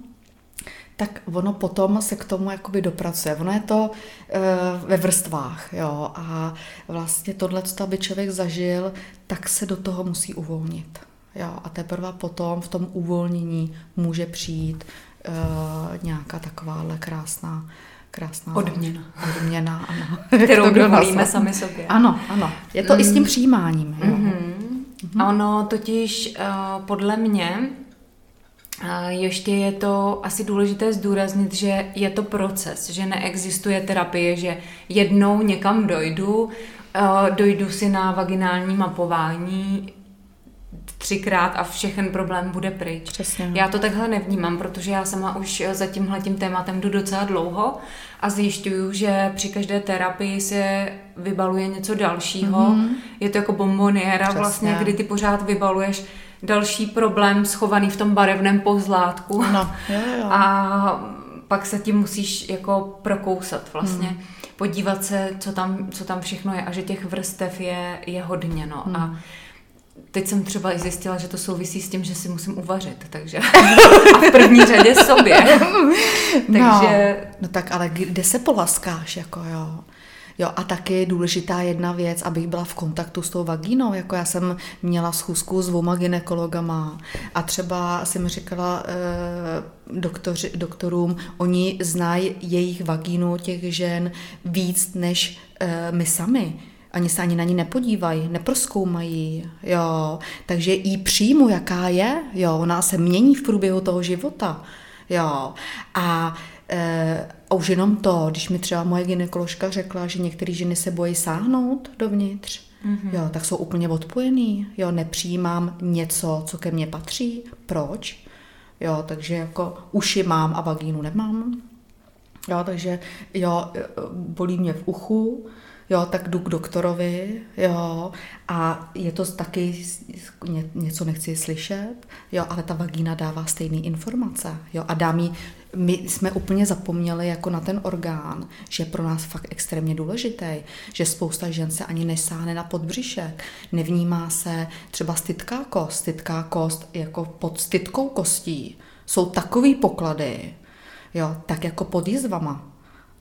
tak ono potom se k tomu jakoby dopracuje. Ono je to e, ve vrstvách, jo, a vlastně tohle, co aby člověk zažil, tak se do toho musí uvolnit. Jo, a teprve potom v tom uvolnění může přijít e, nějaká takováhle krásná krásná odměna. Odměna, ano. Kterou dovolíme sami sobě. Ano, ano. Je to mm. i s tím mm. přijímáním. Jo. Mm-hmm. Mm-hmm. Ono totiž uh, podle mě ještě je to asi důležité zdůraznit, že je to proces, že neexistuje terapie, že jednou někam dojdu, dojdu si na vaginální mapování třikrát a všechen problém bude pryč. Přesně. Já to takhle nevnímám, protože já sama už za tímhle tím tématem jdu docela dlouho a zjišťuju, že při každé terapii se vybaluje něco dalšího. Mm-hmm. Je to jako bomboniéra vlastně, kdy ty pořád vybaluješ další problém schovaný v tom barevném pozlátku. No, jo, jo. A pak se tím musíš jako prokousat vlastně. Hmm. Podívat se, co tam, co tam všechno je a že těch vrstev je, je hodně. No. Hmm. A teď jsem třeba i zjistila, že to souvisí s tím, že si musím uvařit, takže a v první řadě sobě. No. takže... No, no tak ale kde se polaskáš, jako jo? Jo, a taky důležitá jedna věc, abych byla v kontaktu s tou vagínou, jako já jsem měla schůzku s dvouma ginekologama a třeba jsem říkala e, doktoři, doktorům, oni znají jejich vagínu těch žen víc než e, my sami. Ani se ani na ní nepodívají, neproskoumají, jo, takže jí přijmu, jaká je, jo, ona se mění v průběhu toho života, jo, a e, a už jenom to, když mi třeba moje ginekoložka řekla, že některé ženy se bojí sáhnout dovnitř, mm-hmm. jo, tak jsou úplně odpojený. Jo, nepřijímám něco, co ke mně patří. Proč? Jo, takže jako uši mám a vagínu nemám. Jo, takže jo, bolí mě v uchu, jo, tak jdu k doktorovi, jo, a je to taky, něco nechci slyšet, jo, ale ta vagína dává stejné informace, jo, a dá mi my jsme úplně zapomněli jako na ten orgán, že je pro nás fakt extrémně důležitý, že spousta žen se ani nesáhne na podbřišek, nevnímá se třeba stytká kost, stytká kost jako pod stytkou kostí. Jsou takový poklady, jo, tak jako pod jizvama.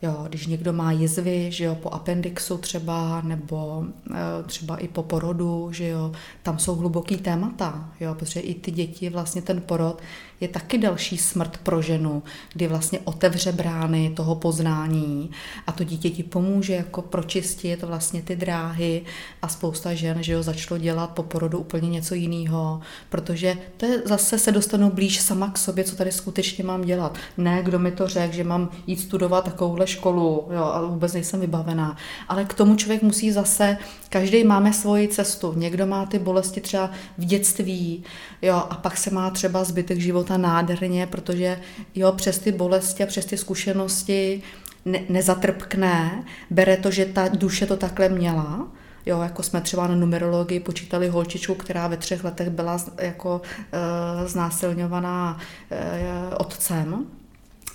Jo, když někdo má jizvy, že jo, po appendixu třeba, nebo e, třeba i po porodu, že jo, tam jsou hluboký témata, jo, protože i ty děti, vlastně ten porod je taky další smrt pro ženu, kdy vlastně otevře brány toho poznání a to dítě ti pomůže jako pročistit vlastně ty dráhy a spousta žen, že jo, začalo dělat po porodu úplně něco jiného, protože to je zase se dostanu blíž sama k sobě, co tady skutečně mám dělat. Ne, kdo mi to řekl, že mám jít studovat takovouhle školu, jo, a vůbec nejsem vybavená. Ale k tomu člověk musí zase, každý máme svoji cestu. Někdo má ty bolesti třeba v dětství, jo, a pak se má třeba zbytek života nádherně, protože jo, přes ty bolesti a přes ty zkušenosti ne, nezatrpkne, bere to, že ta duše to takhle měla, Jo, jako jsme třeba na numerologii počítali holčičku, která ve třech letech byla jako e, znásilňovaná e, otcem,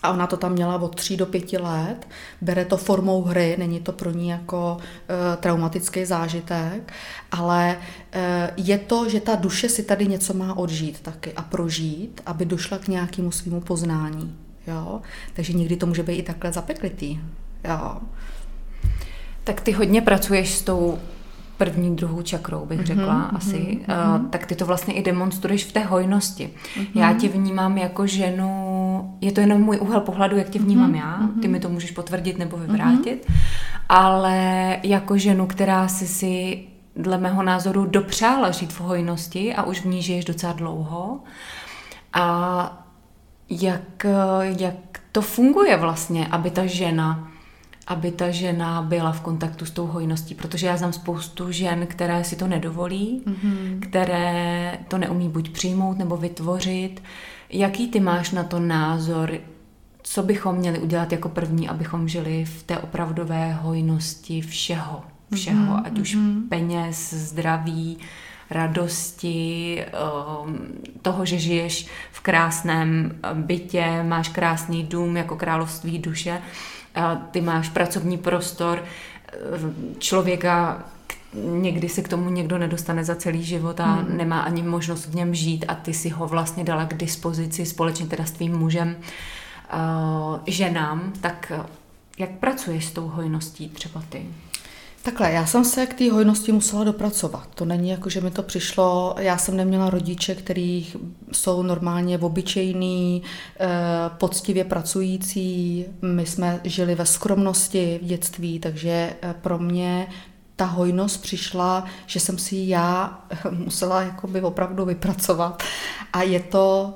a ona to tam měla od 3 do 5 let, bere to formou hry, není to pro ní jako e, traumatický zážitek, ale e, je to, že ta duše si tady něco má odžít taky a prožít, aby došla k nějakému svýmu poznání. Jo? Takže někdy to může být i takhle zapeklitý. Jo. Tak ty hodně pracuješ s tou první, druhou čakrou, bych řekla mm-hmm, asi, mm-hmm. Uh, tak ty to vlastně i demonstruješ v té hojnosti. Mm-hmm. Já tě vnímám jako ženu, je to jenom můj úhel pohledu, jak tě vnímám mm-hmm. já, ty mi to můžeš potvrdit nebo vyvrátit, mm-hmm. ale jako ženu, která si si dle mého názoru dopřála žít v hojnosti a už v ní žiješ docela dlouho. A jak, jak to funguje vlastně, aby ta žena aby ta žena byla v kontaktu s tou hojností, protože já znám spoustu žen, které si to nedovolí, mm-hmm. které to neumí buď přijmout nebo vytvořit. Jaký ty máš na to názor? Co bychom měli udělat jako první, abychom žili v té opravdové hojnosti všeho? Všeho, mm-hmm. ať už mm-hmm. peněz, zdraví, radosti, ehm, toho, že žiješ v krásném bytě, máš krásný dům jako království duše ty máš pracovní prostor eh, člověka, někdy se k tomu někdo nedostane za celý život a hmm. nemá ani možnost v něm žít a ty si ho vlastně dala k dispozici společně teda s tvým mužem uh, ženám, tak eh, jak pracuješ s tou hojností třeba ty? Takhle, já jsem se k té hojnosti musela dopracovat. To není jako, že mi to přišlo, já jsem neměla rodiče, kteří jsou normálně obyčejný, eh, poctivě pracující, my jsme žili ve skromnosti v dětství, takže eh, pro mě ta hojnost přišla, že jsem si já musela jakoby opravdu vypracovat a je to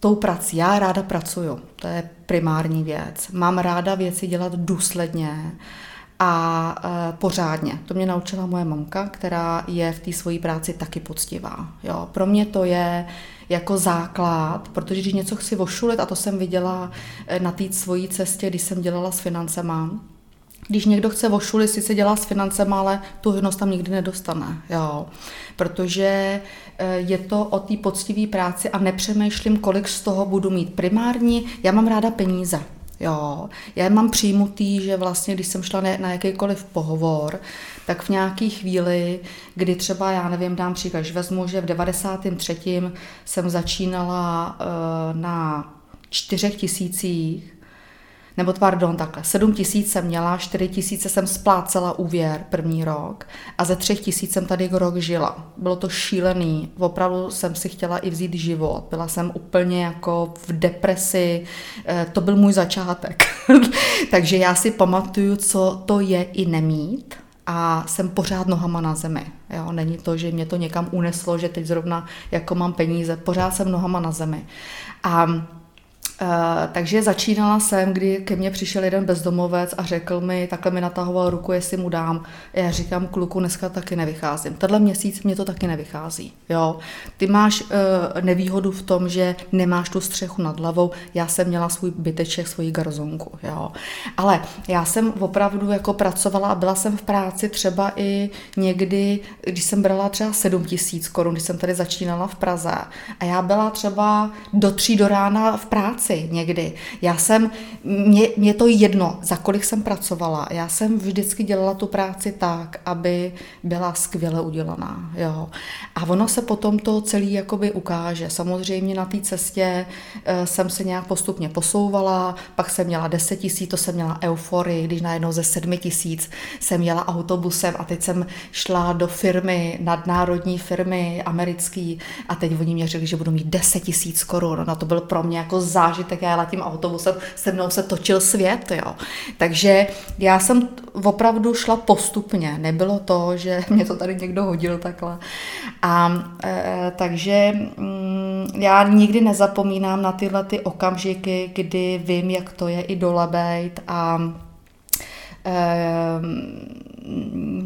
tou prací. Já ráda pracuju, to je primární věc. Mám ráda věci dělat důsledně, a e, pořádně. To mě naučila moje mamka, která je v té svojí práci taky poctivá. Jo. Pro mě to je jako základ, protože když něco chci ošulit, a to jsem viděla e, na té svojí cestě, když jsem dělala s financema, když někdo chce vošulit, sice dělá s financema, ale tu hodnost tam nikdy nedostane. Jo. Protože e, je to o té poctivé práci a nepřemýšlím, kolik z toho budu mít. Primární, já mám ráda peníze. Jo, já mám přijmutý, že vlastně, když jsem šla na jakýkoliv pohovor, tak v nějaký chvíli, kdy třeba, já nevím, dám příklad, že vezmu, že v 93. jsem začínala uh, na čtyřech tisících, nebo pardon, takhle, 7 tisíc jsem měla, 4 tisíce jsem splácela úvěr první rok a ze 3 tisíc jsem tady rok žila. Bylo to šílený, opravdu jsem si chtěla i vzít život, byla jsem úplně jako v depresi, eh, to byl můj začátek. Takže já si pamatuju, co to je i nemít, a jsem pořád nohama na zemi. Jo? Není to, že mě to někam uneslo, že teď zrovna jako mám peníze, pořád jsem nohama na zemi. A Uh, takže začínala jsem, kdy ke mně přišel jeden bezdomovec a řekl mi, takhle mi natahoval ruku, jestli mu dám. Já říkám, kluku, dneska taky nevycházím. Tenhle měsíc mě to taky nevychází. Jo. Ty máš uh, nevýhodu v tom, že nemáš tu střechu nad hlavou. Já jsem měla svůj byteček, svoji garzonku. Jo. Ale já jsem opravdu jako pracovala a byla jsem v práci třeba i někdy, když jsem brala třeba 7 tisíc korun, když jsem tady začínala v Praze. A já byla třeba do tří do rána v práci práci někdy. Já jsem, mě, mě to jedno, za kolik jsem pracovala. Já jsem vždycky dělala tu práci tak, aby byla skvěle udělaná. Jo. A ono se potom to celý jakoby ukáže. Samozřejmě na té cestě e, jsem se nějak postupně posouvala, pak jsem měla 10 tisíc, to jsem měla euforii, když najednou ze 7 tisíc jsem jela autobusem a teď jsem šla do firmy, nadnárodní firmy americký a teď oni mě řekli, že budu mít 10 tisíc korun. No to byl pro mě jako zážitek zážitek, já jela tím autobusem, se mnou se točil svět, jo. Takže já jsem opravdu šla postupně, nebylo to, že mě to tady někdo hodil takhle. A e, takže mm, já nikdy nezapomínám na tyhle ty okamžiky, kdy vím, jak to je i dolebejt a e,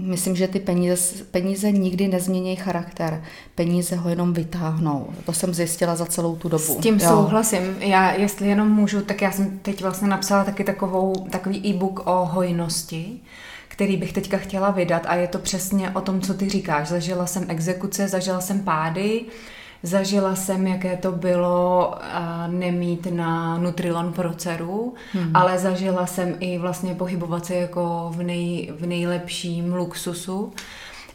myslím, že ty peníze, peníze nikdy nezmění charakter. Peníze ho jenom vytáhnou. To jsem zjistila za celou tu dobu. S tím jo. souhlasím. Já, jestli jenom můžu, tak já jsem teď vlastně napsala taky takovou, takový e-book o hojnosti, který bych teďka chtěla vydat a je to přesně o tom, co ty říkáš. Zažila jsem exekuce, zažila jsem pády, Zažila jsem, jaké to bylo nemít na Nutrilon pro dceru, hmm. ale zažila jsem i vlastně pohybovat se jako v, nej, v nejlepším luxusu.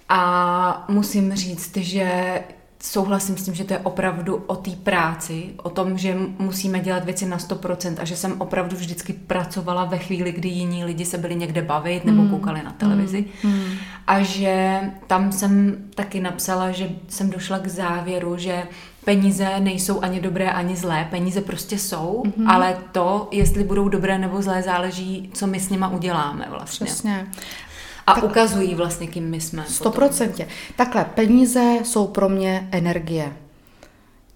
A musím říct, že souhlasím s tím, že to je opravdu o té práci, o tom, že musíme dělat věci na 100% a že jsem opravdu vždycky pracovala ve chvíli, kdy jiní lidi se byli někde bavit nebo mm. koukali na televizi. Mm. A že tam jsem taky napsala, že jsem došla k závěru, že peníze nejsou ani dobré, ani zlé. Peníze prostě jsou, mm-hmm. ale to, jestli budou dobré nebo zlé, záleží, co my s nima uděláme vlastně. Přesně. A tak, ukazují vlastně, kým my jsme. Stoprocentně. Takhle, peníze jsou pro mě energie.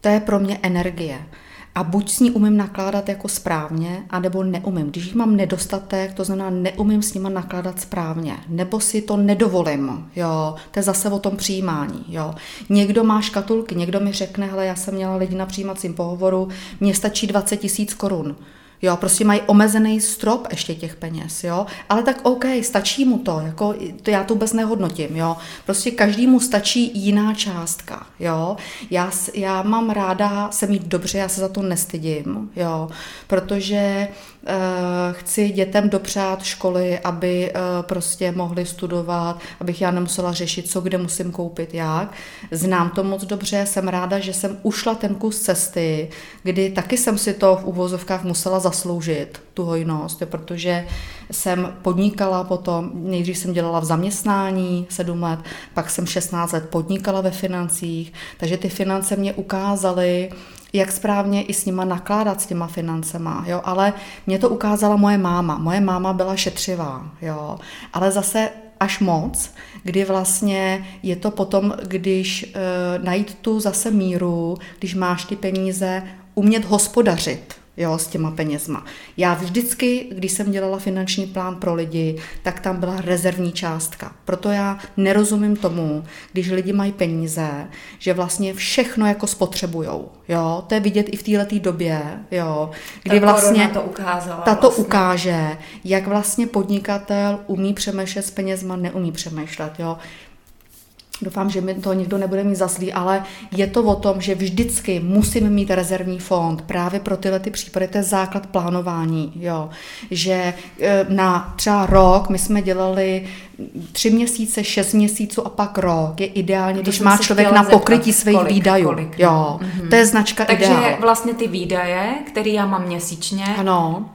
To je pro mě energie. A buď s ní umím nakládat jako správně, anebo neumím. Když jich mám nedostatek, to znamená neumím s nima nakládat správně, nebo si to nedovolím, jo, to je zase o tom přijímání, jo. Někdo má škatulky, někdo mi řekne, hele, já jsem měla lidi na přijímacím pohovoru, mně stačí 20 tisíc korun. Jo, prostě mají omezený strop ještě těch peněz, jo. Ale tak OK, stačí mu to, jako to já to vůbec nehodnotím, jo. Prostě každému stačí jiná částka, jo. Já, já mám ráda se mít dobře, já se za to nestydím, jo, protože chci dětem dopřát školy, aby eh, prostě mohli studovat, abych já nemusela řešit, co kde musím koupit, jak. Znám to moc dobře, jsem ráda, že jsem ušla ten kus cesty, kdy taky jsem si to v uvozovkách musela zasloužit, tu hojnost, protože jsem podnikala potom, nejdřív jsem dělala v zaměstnání 7 let, pak jsem 16 let podnikala ve financích, takže ty finance mě ukázaly, jak správně i s nima nakládat s těma financema, jo, ale mě to ukázala moje máma. Moje máma byla šetřivá, jo, ale zase až moc, kdy vlastně je to potom, když e, najít tu zase míru, když máš ty peníze, umět hospodařit, jo, s těma penězma. Já vždycky, když jsem dělala finanční plán pro lidi, tak tam byla rezervní částka. Proto já nerozumím tomu, když lidi mají peníze, že vlastně všechno jako spotřebujou. Jo, to je vidět i v této době, jo, kdy Ta vlastně to ukázala tato vlastně. ukáže, jak vlastně podnikatel umí přemýšlet s penězma, neumí přemýšlet. Jo. Doufám, že mi to nikdo nebude mít zaslý, ale je to o tom, že vždycky musíme mít rezervní fond právě pro tyhle ty případy, to je základ plánování, jo. Že e, na třeba rok my jsme dělali tři měsíce, šest měsíců a pak rok je ideálně, když má člověk na pokrytí svých kolik, výdajů. Kolik, jo, mm-hmm. to je značka Takže ideál. Takže vlastně ty výdaje, které já mám měsíčně, ano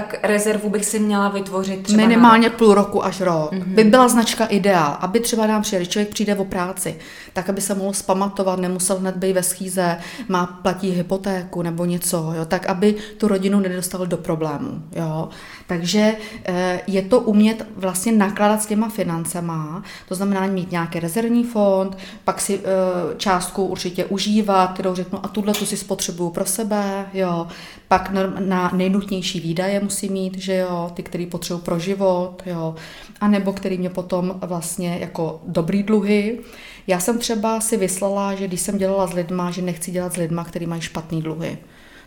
tak rezervu bych si měla vytvořit třeba Minimálně na... půl roku až rok. Mm-hmm. By byla značka ideál, aby třeba nám přijeli, člověk přijde o práci, tak aby se mohl spamatovat, nemusel hned být ve schýze, má platí hypotéku nebo něco, jo, tak aby tu rodinu nedostal do problému. Jo. Takže eh, je to umět vlastně nakládat s těma financema, to znamená mít nějaký rezervní fond, pak si eh, částku určitě užívat, kterou řeknu, a tuhle tu si spotřebuju pro sebe, jo. Pak na nejnutnější výdaje musí mít, že jo, ty, který potřebuji pro život, jo, a nebo který mě potom vlastně jako dobrý dluhy. Já jsem třeba si vyslala, že když jsem dělala s lidma, že nechci dělat s lidma, kteří mají špatný dluhy.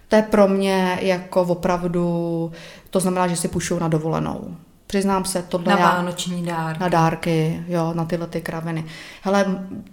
To je pro mě jako opravdu, to znamená, že si půjčou na dovolenou. Přiznám se, tohle Na vánoční dárky. Na dárky, jo, na tyhle ty kraviny. Hele,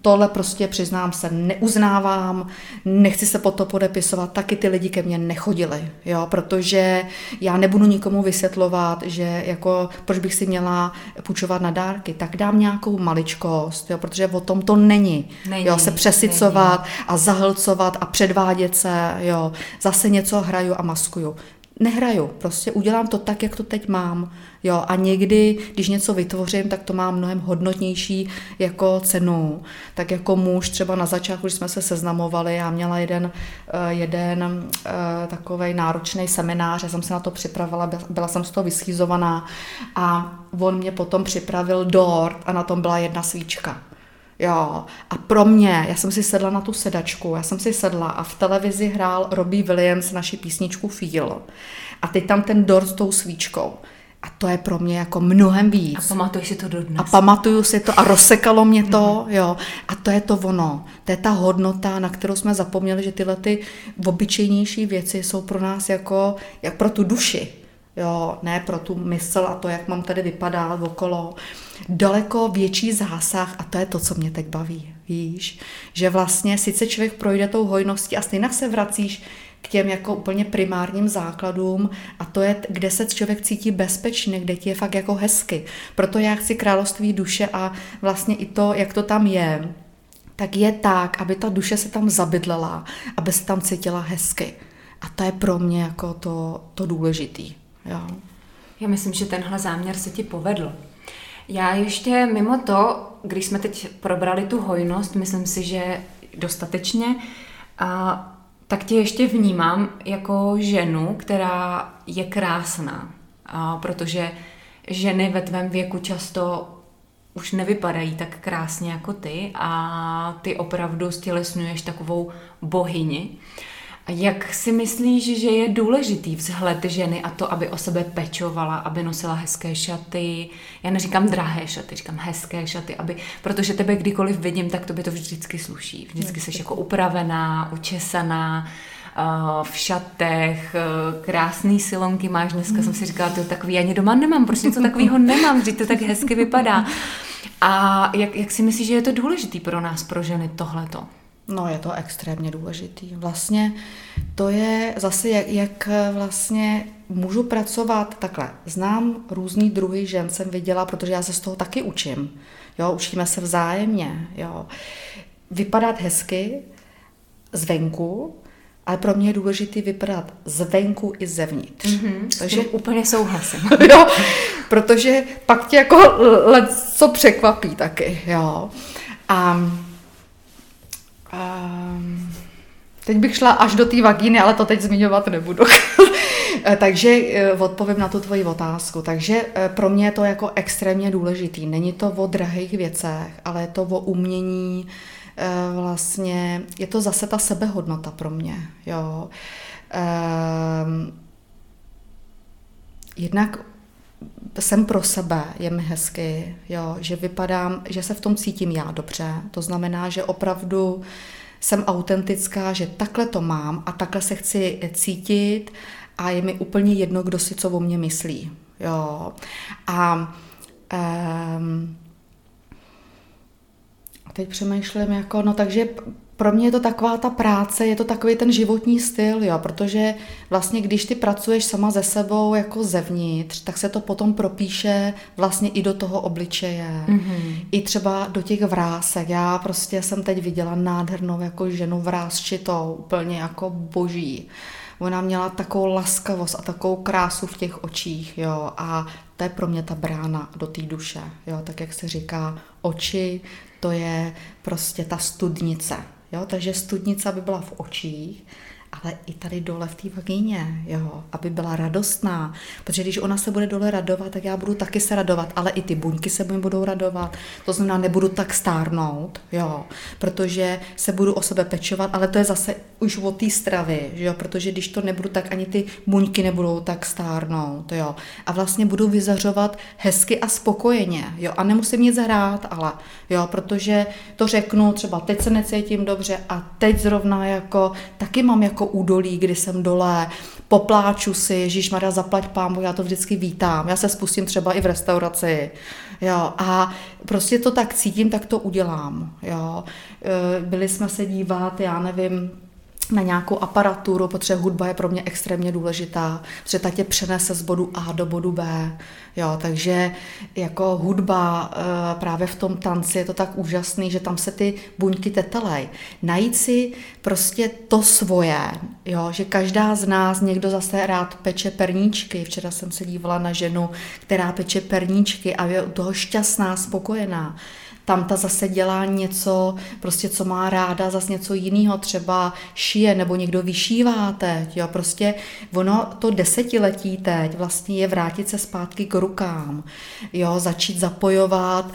tohle prostě přiznám se, neuznávám, nechci se po to podepisovat, taky ty lidi ke mně nechodili, jo, protože já nebudu nikomu vysvětlovat, že jako, proč bych si měla půjčovat na dárky, tak dám nějakou maličkost, jo, protože o tom to není, není jo, se přesycovat není. a zahlcovat a předvádět se, jo, zase něco hraju a maskuju nehraju, prostě udělám to tak, jak to teď mám. Jo, a někdy, když něco vytvořím, tak to má mnohem hodnotnější jako cenu. Tak jako muž třeba na začátku, když jsme se seznamovali, já měla jeden, eh, jeden eh, takový náročný seminář, já jsem se na to připravila, byla jsem z toho vyschýzovaná a on mě potom připravil dort a na tom byla jedna svíčka. Jo, a pro mě, já jsem si sedla na tu sedačku, já jsem si sedla a v televizi hrál Robbie Williams naši písničku Feel. A teď tam ten dort s tou svíčkou. A to je pro mě jako mnohem víc. A pamatuješ si to dodnes. A pamatuju si to a rozsekalo mě to, mm. jo. A to je to ono. To je ta hodnota, na kterou jsme zapomněli, že tyhle ty obyčejnější věci jsou pro nás jako, jak pro tu duši. Jo, ne pro tu mysl a to, jak mám tady vypadat okolo. Daleko větší zásah a to je to, co mě teď baví. Víš, že vlastně sice člověk projde tou hojností a stejně se vracíš k těm jako úplně primárním základům a to je, kde se člověk cítí bezpečně, kde ti je fakt jako hezky. Proto já chci království duše a vlastně i to, jak to tam je, tak je tak, aby ta duše se tam zabydlela, aby se tam cítila hezky. A to je pro mě jako to, to důležitý. Jo. Já myslím, že tenhle záměr se ti povedl. Já ještě mimo to, když jsme teď probrali tu hojnost, myslím si, že dostatečně, a tak tě ještě vnímám jako ženu, která je krásná, a protože ženy ve tvém věku často už nevypadají tak krásně jako ty a ty opravdu stělesňuješ takovou bohyni. A jak si myslíš, že je důležitý vzhled ženy a to, aby o sebe pečovala, aby nosila hezké šaty? Já neříkám drahé šaty, říkám hezké šaty, aby, protože tebe kdykoliv vidím, tak to by to vždycky sluší. Vždycky jsi jako upravená, učesaná, eh, v šatech, eh, krásný silonky máš dneska, jsem si říkala, to takový ani doma nemám, prostě něco takového nemám, že to tak hezky vypadá. A jak, jak si myslíš, že je to důležitý pro nás, pro ženy, tohleto? No, je to extrémně důležitý. Vlastně to je zase, jak, jak vlastně můžu pracovat takhle. Znám různý druhy žen, jsem viděla, protože já se z toho taky učím. Jo, učíme se vzájemně. Jo. Vypadat hezky zvenku, ale pro mě je důležité vypadat zvenku i zevnitř. Mm-hmm, Takže úplně souhlasím. jo, protože pak tě jako let co překvapí taky. Jo. A Um, teď bych šla až do té vagíny, ale to teď zmiňovat nebudu. Takže eh, odpovím na tu tvoji otázku. Takže eh, pro mě je to jako extrémně důležitý. Není to o drahých věcech, ale je to o umění, eh, vlastně, je to zase ta sebehodnota pro mě. Jo. Um, jednak jsem pro sebe, je mi hezky, jo, že vypadám, že se v tom cítím já dobře. To znamená, že opravdu jsem autentická, že takhle to mám a takhle se chci cítit a je mi úplně jedno, kdo si co o mě myslí. Jo. A um, teď přemýšlím jako, no takže pro mě je to taková ta práce, je to takový ten životní styl, jo, protože vlastně když ty pracuješ sama ze sebou jako zevnitř, tak se to potom propíše vlastně i do toho obličeje, mm-hmm. i třeba do těch vrásek. Já prostě jsem teď viděla nádhernou jako ženu vrásčitou, úplně jako boží. Ona měla takovou laskavost a takovou krásu v těch očích, jo, a to je pro mě ta brána do té duše, jo, tak jak se říká, oči, to je prostě ta studnice, Jo? Takže studnice, aby byla v očích, ale i tady dole v té vagíně, jo, aby byla radostná, protože když ona se bude dole radovat, tak já budu taky se radovat, ale i ty buňky se mi budou radovat, to znamená, nebudu tak stárnout, jo, protože se budu o sebe pečovat, ale to je zase už od té stravy, jo, protože když to nebudu, tak ani ty buňky nebudou tak stárnout, jo, a vlastně budu vyzařovat hezky a spokojeně, jo, a nemusím nic hrát, ale, jo, protože to řeknu, třeba teď se necítím dobře a teď zrovna jako, taky mám jako jako údolí, kdy jsem dole, popláču si, Ježíš Maria, zaplať pámu, já to vždycky vítám, já se spustím třeba i v restauraci, jo, a prostě to tak cítím, tak to udělám, jo. E, byli jsme se dívat, já nevím, na nějakou aparaturu, protože hudba je pro mě extrémně důležitá, protože ta tě přenese z bodu A do bodu B. Jo, takže jako hudba eh, právě v tom tanci je to tak úžasný, že tam se ty buňky tetelej. Najít si prostě to svoje, jo, že každá z nás, někdo zase rád peče perníčky. Včera jsem se dívala na ženu, která peče perníčky a je u toho šťastná, spokojená tam ta zase dělá něco, prostě co má ráda, zase něco jiného, třeba šije nebo někdo vyšívá teď, jo, prostě ono to desetiletí teď vlastně je vrátit se zpátky k rukám, jo, začít zapojovat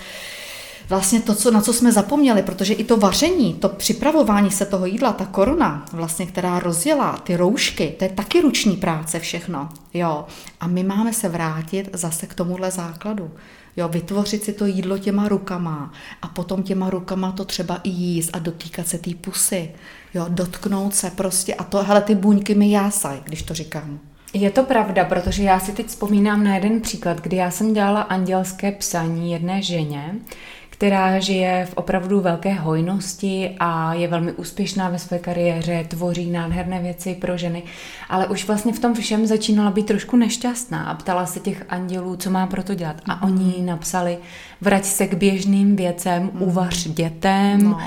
vlastně to, co, na co jsme zapomněli, protože i to vaření, to připravování se toho jídla, ta koruna, vlastně, která rozjela ty roušky, to je taky ruční práce všechno. Jo. A my máme se vrátit zase k tomuhle základu. Jo, vytvořit si to jídlo těma rukama a potom těma rukama to třeba i jíst a dotýkat se té pusy. Jo, dotknout se prostě a to, hele, ty buňky mi jásaj, když to říkám. Je to pravda, protože já si teď vzpomínám na jeden příklad, kdy já jsem dělala andělské psaní jedné ženě, která žije v opravdu velké hojnosti a je velmi úspěšná ve své kariéře, tvoří nádherné věci pro ženy, ale už vlastně v tom všem začínala být trošku nešťastná a ptala se těch andělů, co má pro to dělat. A mhm. oni napsali, vrať se k běžným věcem, mhm. uvař dětem, no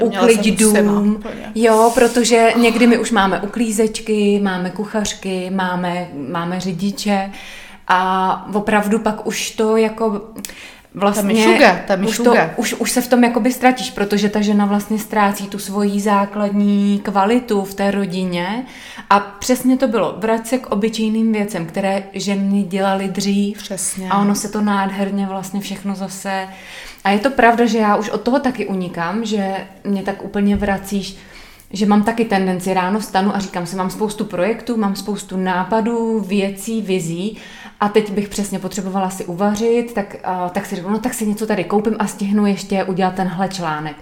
uklid dům. Jo, protože někdy my už máme uklízečky, máme kuchařky, máme, máme řidiče a opravdu pak už to jako vlastně šuga, tam už, to, už, už se v tom jakoby ztratíš, protože ta žena vlastně ztrácí tu svoji základní kvalitu v té rodině. A přesně to bylo, vrať se k obyčejným věcem, které ženy dělaly dřív. Přesně. a ono se to nádherně vlastně všechno zase a je to pravda, že já už od toho taky unikám, že mě tak úplně vracíš, že mám taky tendenci ráno stanu a říkám si, mám spoustu projektů, mám spoustu nápadů, věcí, vizí a teď bych přesně potřebovala si uvařit, tak, uh, tak si řeknu, no tak si něco tady koupím a stihnu ještě udělat tenhle článek.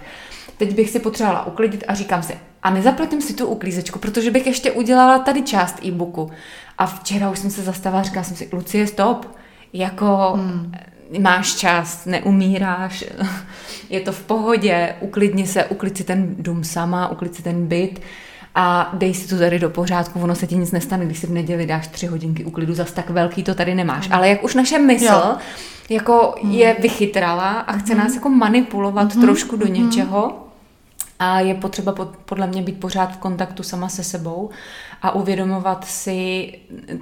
Teď bych si potřebovala uklidit a říkám si, a nezaplatím si tu uklízečku, protože bych ještě udělala tady část e-booku. A včera už jsem se zastavila, říkala jsem si, Lucie, stop, jako hmm máš čas, neumíráš, je to v pohodě, uklidni se, uklid si ten dům sama, uklid si ten byt a dej si to tady do pořádku, ono se ti nic nestane, když si v neděli dáš tři hodinky uklidu, zas tak velký to tady nemáš. Ale jak už naše mysl jo. jako hmm. je vychytrala a chce hmm. nás jako manipulovat hmm. trošku do hmm. něčeho, a je potřeba podle mě být pořád v kontaktu sama se sebou a uvědomovat si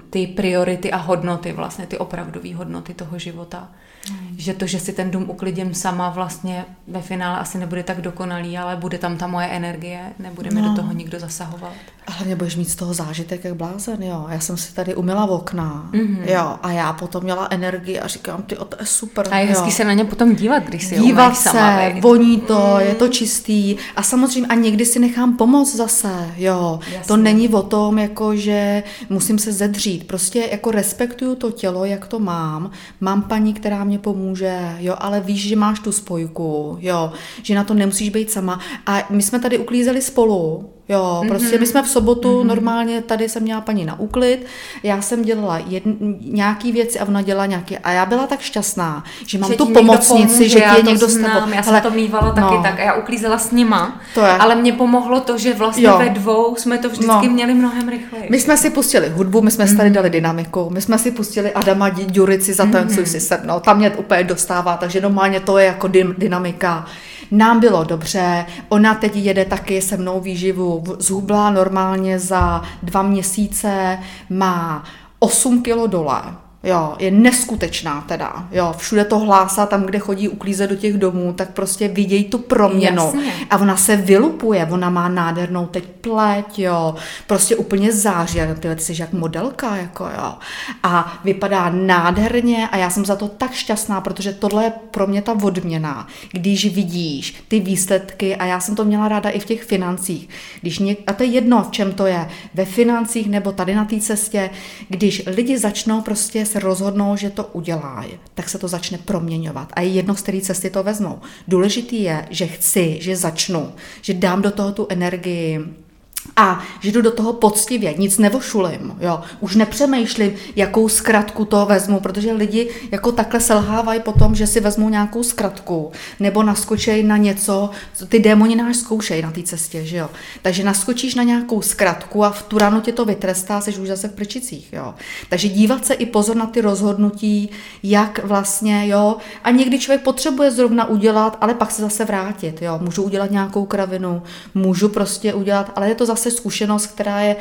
ty priority a hodnoty, vlastně ty opravdové hodnoty toho života. Hmm. Že to, že si ten dům uklidím sama, vlastně ve finále asi nebude tak dokonalý, ale bude tam ta moje energie, nebude mi no. do toho nikdo zasahovat. A hlavně budeš mít z toho zážitek jak blázen, jo. Já jsem si tady umila v okna, mm-hmm. jo, a já potom měla energii a říkám, ty, to je super. A je hezký se na ně potom dívat, když si dívat se, sama, voní to, mm. je to čistý a samozřejmě a někdy si nechám pomoct zase, jo. Jasně. To není o tom, jako že musím se zedřít, prostě jako respektuju to tělo, jak to mám, mám paní, která mě pomůže, jo, ale víš, že máš tu spojku, jo, že na to nemusíš být sama a my jsme tady uklízeli spolu, Jo, prostě mm-hmm. my jsme v sobotu, mm-hmm. normálně tady jsem měla paní na úklid, já jsem dělala jedn, nějaký věci a ona dělala nějaké. A já byla tak šťastná, že mám že tu pomocnici, pomůže, že ti je někdo znám, Já jsem Ale, to mývala no. taky tak a já uklízela s nima. To je. Ale mě pomohlo to, že vlastně jo. ve dvou jsme to vždycky no. měli mnohem rychleji. My jsme si pustili hudbu, my jsme mm-hmm. tady dali dynamiku, my jsme si pustili Adama Ďurici za tancuj mm-hmm. si se mnou. Tam mě úplně dostává, takže normálně to je jako dynamika. Nám bylo dobře, ona teď jede taky se mnou výživu, zhubla normálně za dva měsíce, má 8 kilo dole Jo, je neskutečná teda. Jo, všude to hlásá tam, kde chodí uklízet do těch domů, tak prostě vidějí tu proměnu. Jasně. A ona se vylupuje, ona má nádhernou teď pleť, jo. Prostě úplně září, ty jsi jak modelka, jako jo. A vypadá nádherně a já jsem za to tak šťastná, protože tohle je pro mě ta odměna, když vidíš ty výsledky a já jsem to měla ráda i v těch financích. Když něk- a to je jedno, v čem to je, ve financích nebo tady na té cestě, když lidi začnou prostě se rozhodnou, že to udělají, tak se to začne proměňovat. A je jedno, z které cesty to vezmou. Důležitý je, že chci, že začnu, že dám do toho tu energii, a že jdu do toho poctivě, nic nevošulím, jo. Už nepřemýšlím, jakou zkratku to vezmu, protože lidi jako takhle selhávají potom, že si vezmou nějakou zkratku, nebo naskočej na něco, ty démoni náš zkoušejí na té cestě, že jo. Takže naskočíš na nějakou zkratku a v tu ráno tě to vytrestá, jsi už zase v prčicích, jo. Takže dívat se i pozor na ty rozhodnutí, jak vlastně, jo. A někdy člověk potřebuje zrovna udělat, ale pak se zase vrátit, jo. Můžu udělat nějakou kravinu, můžu prostě udělat, ale je to zase zase zkušenost, která je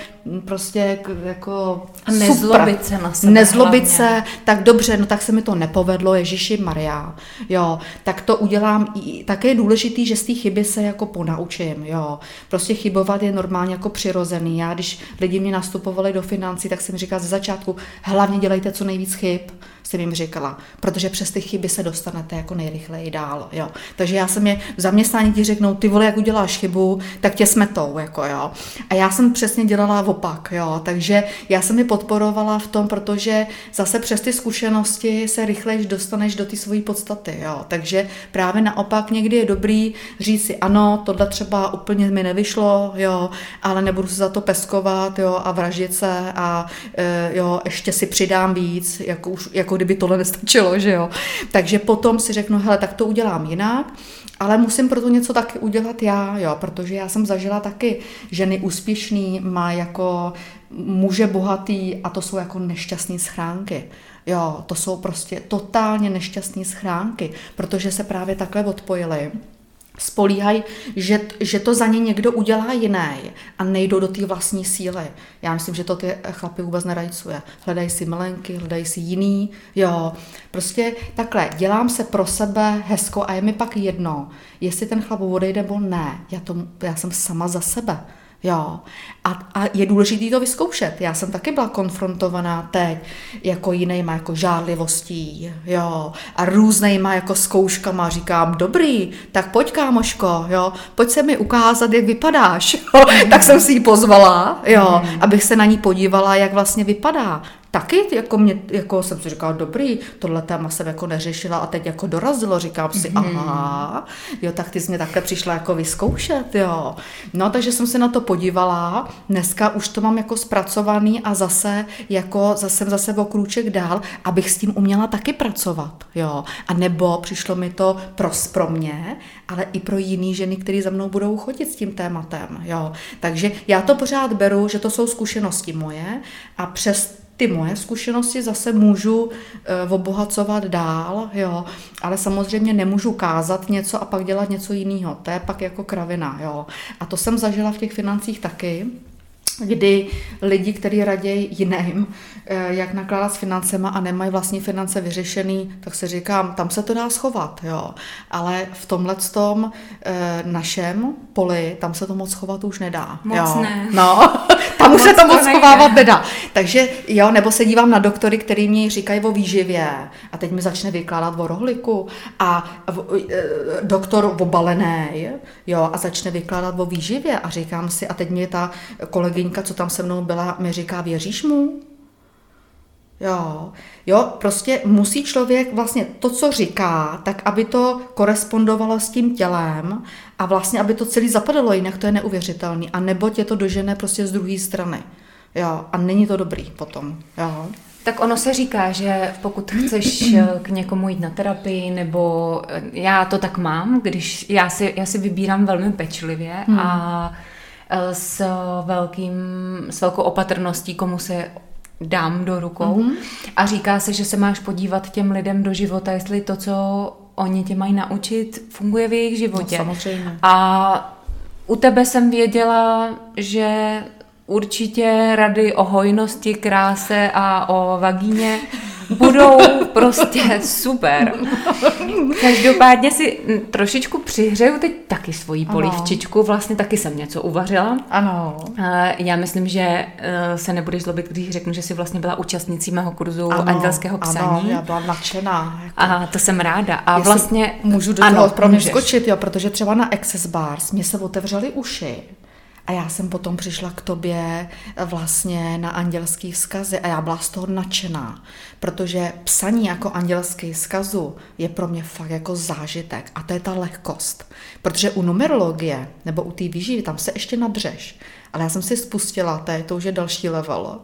prostě jako A nezlobit se na sebe Nezlobit hlavně. se, tak dobře, no tak se mi to nepovedlo, Ježíši Maria, jo, tak to udělám, i- také je důležitý, že z té chyby se jako ponaučím, jo, prostě chybovat je normálně jako přirozený, já když lidi mě nastupovali do financí, tak jsem říkala ze začátku, hlavně dělejte co nejvíc chyb, jsem jim říkala, protože přes ty chyby se dostanete jako nejrychleji dál, jo. Takže já jsem je v zaměstnání ti řeknou, ty vole, jak uděláš chybu, tak tě smetou, jako jo. A já jsem přesně dělala opak, jo. Takže já jsem je podporovala v tom, protože zase přes ty zkušenosti se rychleji dostaneš do té svojí podstaty, jo. Takže právě naopak někdy je dobrý říct si, ano, tohle třeba úplně mi nevyšlo, jo, ale nebudu se za to peskovat, jo, a vraždit se a e, jo, ještě si přidám víc, jako, už, jako kdyby tohle nestačilo, že jo. Takže potom si řeknu, hele, tak to udělám jinak, ale musím proto něco taky udělat já, jo, protože já jsem zažila taky ženy úspěšný, má jako muže bohatý a to jsou jako nešťastné schránky. Jo, to jsou prostě totálně nešťastné schránky, protože se právě takhle odpojily spolíhají, že, že to za ně někdo udělá jiný a nejdou do té vlastní síly. Já myslím, že to ty chlapy vůbec nerajcuje. Hledají si milenky, hledají si jiný, jo. Prostě takhle, dělám se pro sebe hezko a je mi pak jedno, jestli ten chlap odejde nebo ne. Já, to, já jsem sama za sebe. Jo. A, a je důležité to vyzkoušet. Já jsem taky byla konfrontovaná teď jako jinýma jako žádlivostí, jo, a různýma jako zkouškama. Říkám, dobrý, tak pojď kámoško, jo, pojď se mi ukázat, jak vypadáš. Jo. tak jsem si ji pozvala, jo, abych se na ní podívala, jak vlastně vypadá taky jako, mě, jako jsem si říkala, dobrý, tohle téma jsem jako neřešila a teď jako dorazilo, říkám si, aha, jo, tak ty jsi mě takhle přišla jako vyzkoušet, jo. No, takže jsem se na to podívala, dneska už to mám jako zpracovaný a zase jako zase zase o krůček dál, abych s tím uměla taky pracovat, jo. A nebo přišlo mi to pros pro mě, ale i pro jiný ženy, které za mnou budou chodit s tím tématem, jo. Takže já to pořád beru, že to jsou zkušenosti moje a přes ty moje zkušenosti zase můžu e, obohacovat dál, jo, ale samozřejmě nemůžu kázat něco a pak dělat něco jiného. To je pak jako kravina, jo. A to jsem zažila v těch financích taky, kdy lidi, kteří raději jiným, eh, jak nakládat s financema a nemají vlastní finance vyřešený, tak si říkám, tam se to dá schovat, jo. Ale v tomhle tom eh, našem poli, tam se to moc schovat už nedá. Moc jo. ne. No, tam už se to moc schovávat nedá. Takže jo, nebo se dívám na doktory, který mi říkají o výživě a teď mi začne vykládat o rohliku a v, e, doktor obalený, jo, a začne vykládat o výživě a říkám si, a teď mě ta kolegyňka, co tam se mnou byla, mi říká, věříš mu? Jo, jo, prostě musí člověk vlastně to, co říká, tak aby to korespondovalo s tím tělem a vlastně, aby to celý zapadalo, jinak to je neuvěřitelný. A nebo tě to dožene prostě z druhé strany. Jo, a není to dobrý potom. Jo. Tak ono se říká, že pokud chceš eh, k někomu jít na terapii, nebo eh, já to tak mám, když já si, já si vybírám velmi pečlivě hmm. a s, velkým, s velkou opatrností, komu se dám do rukou. Mm-hmm. A říká se, že se máš podívat těm lidem do života, jestli to, co oni tě mají naučit, funguje v jejich životě. No, samozřejmě. A u tebe jsem věděla, že určitě rady o hojnosti, kráse a o vagíně budou prostě super. Každopádně si trošičku přihřeju teď taky svoji polívčičku, vlastně taky jsem něco uvařila. Ano. Eh, Já myslím, že eh, se nebudeš zlobit, když řeknu, že jsi vlastně byla účastnicí mého kurzu ano, andělského psaní. Ano, já byla nadšená. Jako. A to jsem ráda. A Jestli vlastně... Můžu do ano, toho pro mě skočit, jo, protože třeba na Access Bars mě se otevřely uši. A já jsem potom přišla k tobě vlastně na andělský vzkazy a já byla z toho nadšená, protože psaní jako andělský vzkazu je pro mě fakt jako zážitek a to je ta lehkost. Protože u numerologie nebo u té výživy tam se ještě nadřeš, ale já jsem si spustila, to, je, to už je další level,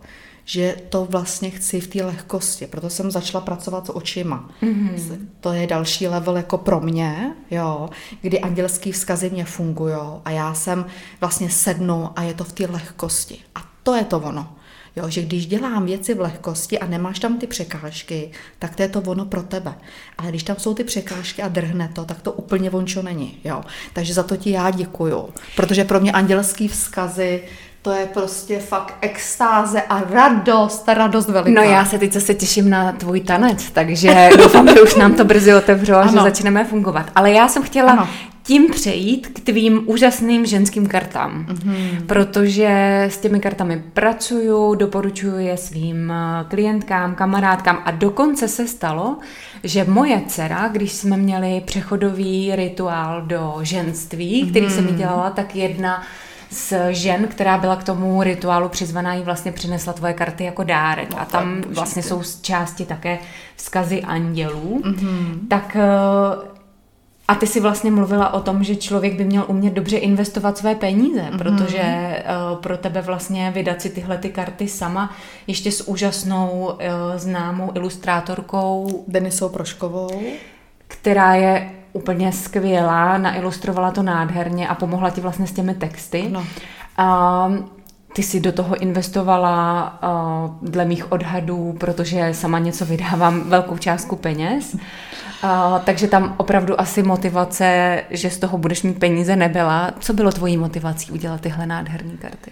že to vlastně chci v té lehkosti, proto jsem začala pracovat s očima. Mm-hmm. To je další level jako pro mě, jo, kdy andělský vzkazy mě fungují a já jsem vlastně sednu a je to v té lehkosti. A to je to ono. Jo, že když dělám věci v lehkosti a nemáš tam ty překážky, tak to je to ono pro tebe. Ale když tam jsou ty překážky a drhne to, tak to úplně vončo není. Jo. Takže za to ti já děkuju. Protože pro mě andělský vzkazy to je prostě fakt extáze a radost, ta radost veliká. No já se teď zase těším na tvůj tanec, takže doufám, že už nám to brzy otevřelo a že začneme fungovat. Ale já jsem chtěla ano. tím přejít k tvým úžasným ženským kartám, mm-hmm. protože s těmi kartami pracuju, doporučuji je svým eh, klientkám, kamarádkám a dokonce se stalo, že moje dcera, když jsme měli přechodový rituál do ženství, který mm-hmm. jsem mi dělala, tak jedna z žen, která byla k tomu rituálu přizvaná, jí vlastně přinesla tvoje karty jako dárek. No, a tam vlastně jsou z části také vzkazy andělů. Mm-hmm. Tak eh, a ty si vlastně mluvila o tom, že člověk by měl umět dobře investovat své peníze, mm-hmm. protože uh, pro tebe vlastně vydat si tyhle ty karty sama, ještě s úžasnou uh, známou ilustrátorkou Denisou Proškovou, která je úplně skvělá, nailustrovala to nádherně a pomohla ti vlastně s těmi texty. No. A ty si do toho investovala uh, dle mých odhadů, protože sama něco vydávám velkou částku peněz. Uh, takže tam opravdu asi motivace, že z toho budeš mít peníze, nebyla. Co bylo tvojí motivací udělat tyhle nádherné karty?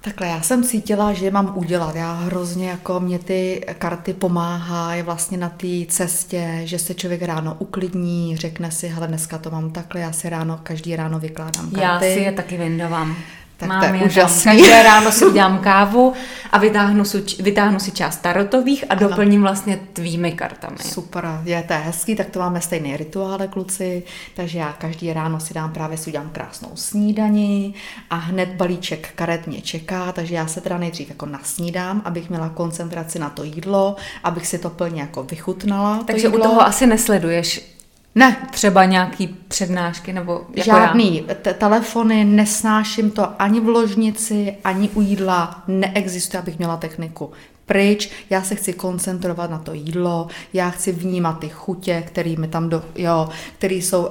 Takhle, já jsem cítila, že je mám udělat. Já hrozně jako mě ty karty pomáhá, je vlastně na té cestě, že se člověk ráno uklidní, řekne si, hele, dneska to mám takhle, já si ráno, každý ráno vykládám karty. Já si je taky vyndovám. Tak Mám to je úžasný. Každé ráno si udělám kávu a vytáhnu si, vytáhnu si část tarotových a ano. doplním vlastně tvými kartami. Super, je to je hezký, tak to máme stejný rituále, kluci, takže já každý ráno si dám právě si udělám krásnou snídani a hned balíček karet mě čeká, takže já se teda nejdřív jako nasnídám, abych měla koncentraci na to jídlo, abych si to plně jako vychutnala. Takže to u toho asi nesleduješ ne. Třeba nějaký přednášky nebo jako Žádný. Já. telefony, nesnáším to ani v ložnici, ani u jídla. Neexistuje, abych měla techniku. Pryč, já se chci koncentrovat na to jídlo, já chci vnímat ty chutě, které mi tam do, jo, které jsou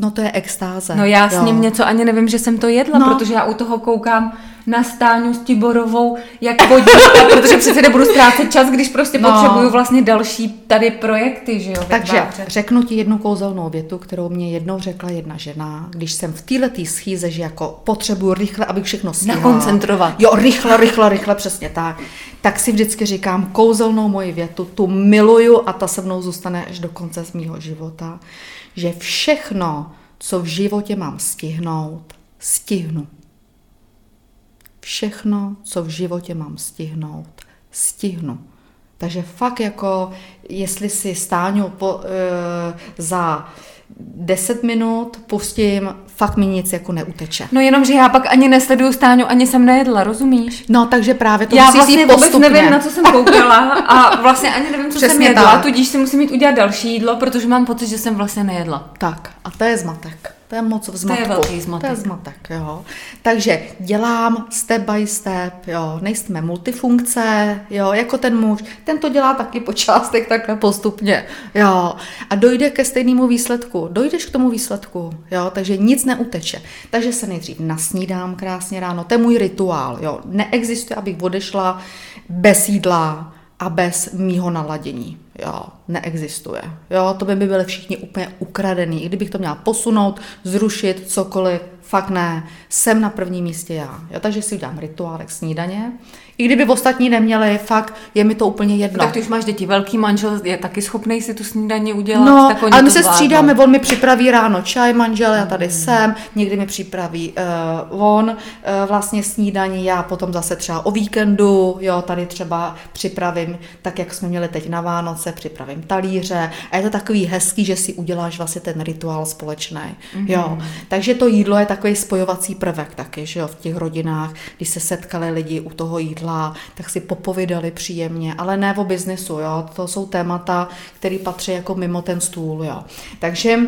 No to je extáze. No já s ním něco ani nevím, že jsem to jedla, no. protože já u toho koukám na stáňu s Tiborovou, jak podívat, protože přece nebudu ztrácet čas, když prostě no. potřebuju vlastně další tady projekty, že jo? Takže řeknu ti jednu kouzelnou větu, kterou mě jednou řekla jedna žena, když jsem v této schýze, že jako potřebuju rychle, abych všechno stihla. Nakoncentrovat. Jo, rychle, rychle, rychle, přesně tak. Tak si vždycky říkám kouzelnou moji větu, tu miluju a ta se mnou zůstane až do konce z mýho života, že všechno, co v životě mám stihnout, stihnu. Všechno, co v životě mám stihnout, stihnu. Takže fakt jako, jestli si stáňu po, e, za 10 minut pustím, fakt mi nic jako neuteče. No jenom, že já pak ani nesleduju stáňu, ani jsem nejedla, rozumíš? No takže právě to já vlastně vůbec nevím, na co jsem koukala a vlastně ani nevím, co Přesně jsem jedla, tak. tudíž si musím mít udělat další jídlo, protože mám pocit, že jsem vlastně nejedla. Tak a to je zmatek. To je moc v zmatku. To je velký zmatek. To je zmatek, jo. Takže dělám step by step, jo. Nejsme multifunkce, jo, jako ten muž. Ten to dělá taky po částech takhle postupně, jo. A dojde ke stejnému výsledku. Dojdeš k tomu výsledku, jo. Takže nic neuteče. Takže se nejdřív nasnídám krásně ráno. To je můj rituál, jo. Neexistuje, abych odešla bez jídla, a bez mýho naladění. Jo, neexistuje. Jo, to by, by byli všichni úplně ukradený. Kdybych to měla posunout, zrušit, cokoliv, fakt ne. Jsem na prvním místě já. Jo, takže si udělám rituálek snídaně. I kdyby ostatní neměli, fakt je mi to úplně jedno. Tak ty už máš děti, velký manžel je taky schopný si tu snídaní udělat. No, tak ale my se střídáme, on mi připraví ráno čaj, manžel, já tady mm. jsem, někdy mi připraví uh, on uh, vlastně snídaní, já potom zase třeba o víkendu, jo, tady třeba připravím, tak jak jsme měli teď na Vánoce, připravím talíře a je to takový hezký, že si uděláš vlastně ten rituál společný, mm. jo. Takže to jídlo je takový spojovací prvek taky, že jo, v těch rodinách, když se setkali lidi u toho jídla, jídla, tak si popovídali příjemně, ale ne o biznesu, jo. To jsou témata, které patří jako mimo ten stůl, jo. Takže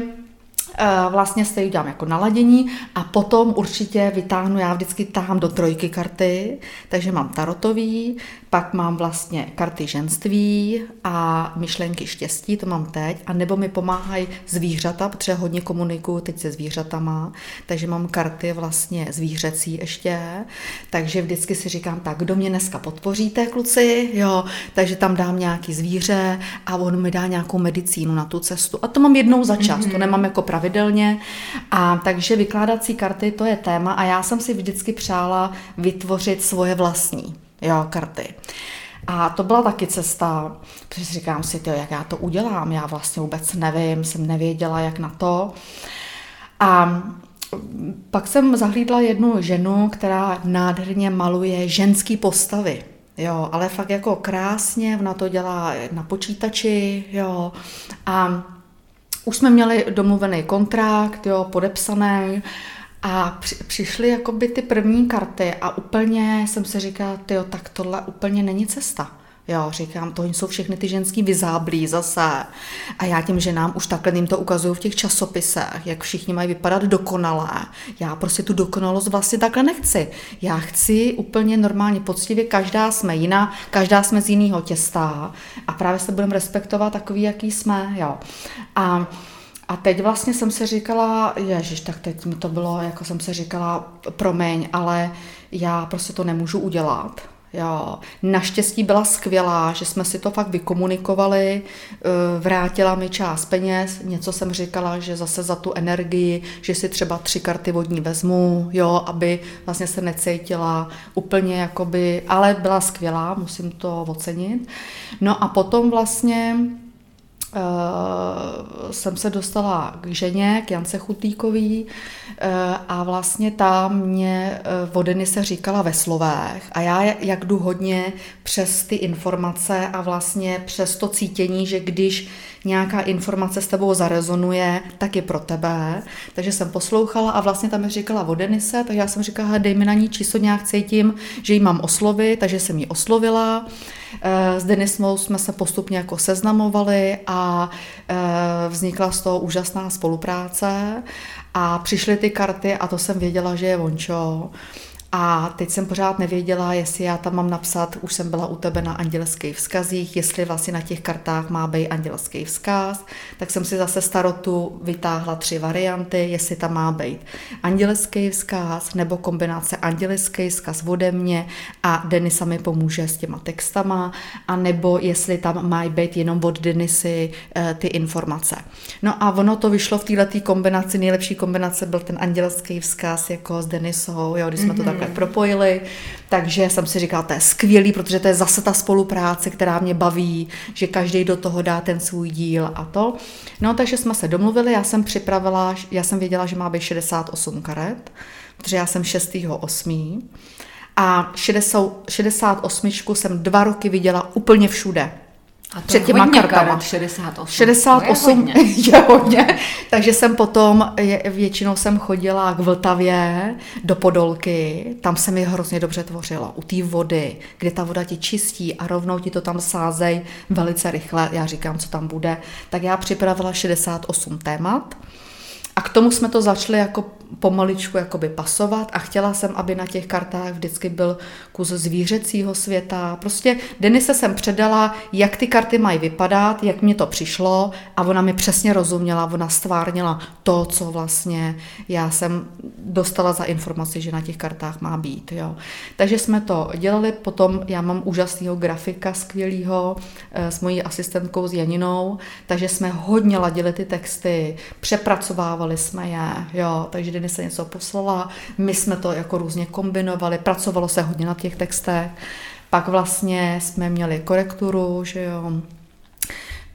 eh, vlastně se udělám jako naladění a potom určitě vytáhnu, já vždycky tahám do trojky karty, takže mám tarotový, pak mám vlastně karty ženství a myšlenky štěstí, to mám teď, a nebo mi pomáhají zvířata, protože hodně komunikuju teď se zvířatama, takže mám karty vlastně zvířecí ještě, takže vždycky si říkám, tak kdo mě dneska podpoříte, kluci, jo, takže tam dám nějaký zvíře a on mi dá nějakou medicínu na tu cestu. A to mám jednou za čas, mm-hmm. to nemám jako pravidelně. A takže vykládací karty to je téma a já jsem si vždycky přála vytvořit svoje vlastní jo, karty. A to byla taky cesta, protože říkám si, tyjo, jak já to udělám, já vlastně vůbec nevím, jsem nevěděla, jak na to. A pak jsem zahlídla jednu ženu, která nádherně maluje ženský postavy. Jo, ale fakt jako krásně, ona to dělá na počítači, jo. A už jsme měli domluvený kontrakt, jo, podepsaný. A při, přišly jakoby ty první karty a úplně jsem se říkala, jo, tak tohle úplně není cesta. Jo, říkám, to jsou všechny ty ženský vyzáblí zase. A já těm ženám už takhle jim to ukazuju v těch časopisech, jak všichni mají vypadat dokonalé. Já prostě tu dokonalost vlastně takhle nechci. Já chci úplně normálně, poctivě, každá jsme jiná, každá jsme z jiného těsta a právě se budeme respektovat takový, jaký jsme. Jo. A a teď vlastně jsem se říkala, ježiš, tak teď mi to bylo, jako jsem se říkala, promiň, ale já prostě to nemůžu udělat. Jo. Naštěstí byla skvělá, že jsme si to fakt vykomunikovali, eh, vrátila mi část peněz, něco jsem říkala, že zase za tu energii, že si třeba tři karty vodní vezmu, jo, aby vlastně se necítila úplně jakoby, ale byla skvělá, musím to ocenit. No a potom vlastně Uh, jsem se dostala k ženě, k Jance Chutlíkový uh, a vlastně ta mě vodeny se říkala ve slovech a já jak jdu hodně přes ty informace a vlastně přes to cítění, že když nějaká informace s tebou zarezonuje, tak je pro tebe. Takže jsem poslouchala a vlastně tam mi říkala o Denise, tak já jsem říkala, dej mi na ní číslo, nějak cítím, že ji mám oslovit, takže jsem ji oslovila. Eh, s Denismou jsme se postupně jako seznamovali a eh, vznikla z toho úžasná spolupráce a přišly ty karty a to jsem věděla, že je vončo. A teď jsem pořád nevěděla, jestli já tam mám napsat, už jsem byla u tebe na andělských vzkazích, jestli vlastně na těch kartách má být andělský vzkaz, tak jsem si zase starotu vytáhla tři varianty, jestli tam má být andělský vzkaz nebo kombinace andělský vzkaz ode mě a Denisa mi pomůže s těma textama, a nebo jestli tam mají být jenom od Denisy e, ty informace. No a ono to vyšlo v této kombinaci, nejlepší kombinace byl ten andělský vzkaz jako s Denisou, jo, když jsme mm-hmm. to tak takhle propojili. Takže jsem si říkala, to je skvělý, protože to je zase ta spolupráce, která mě baví, že každý do toho dá ten svůj díl a to. No, takže jsme se domluvili, já jsem připravila, já jsem věděla, že má být 68 karet, protože já jsem 6.8. A 60, 68 jsem dva roky viděla úplně všude. A to před těma hodně kartama. Karet, 68. 68 je hodně. je hodně. Takže jsem potom, je, většinou jsem chodila k Vltavě do Podolky, tam se mi hrozně dobře tvořilo. U té vody, kde ta voda ti čistí a rovnou ti to tam sázej velice rychle. Já říkám, co tam bude. Tak já připravila 68 témat. A k tomu jsme to začali jako pomaličku jakoby pasovat a chtěla jsem, aby na těch kartách vždycky byl kus zvířecího světa. Prostě Denise jsem předala, jak ty karty mají vypadat, jak mě to přišlo a ona mi přesně rozuměla, ona stvárnila to, co vlastně já jsem dostala za informaci, že na těch kartách má být. Jo. Takže jsme to dělali, potom já mám úžasného grafika skvělého eh, s mojí asistentkou s Janinou, takže jsme hodně ladili ty texty, přepracovávali jsme je, jo, takže se něco poslala, my jsme to jako různě kombinovali, pracovalo se hodně na těch textech, pak vlastně jsme měli korekturu, že jo,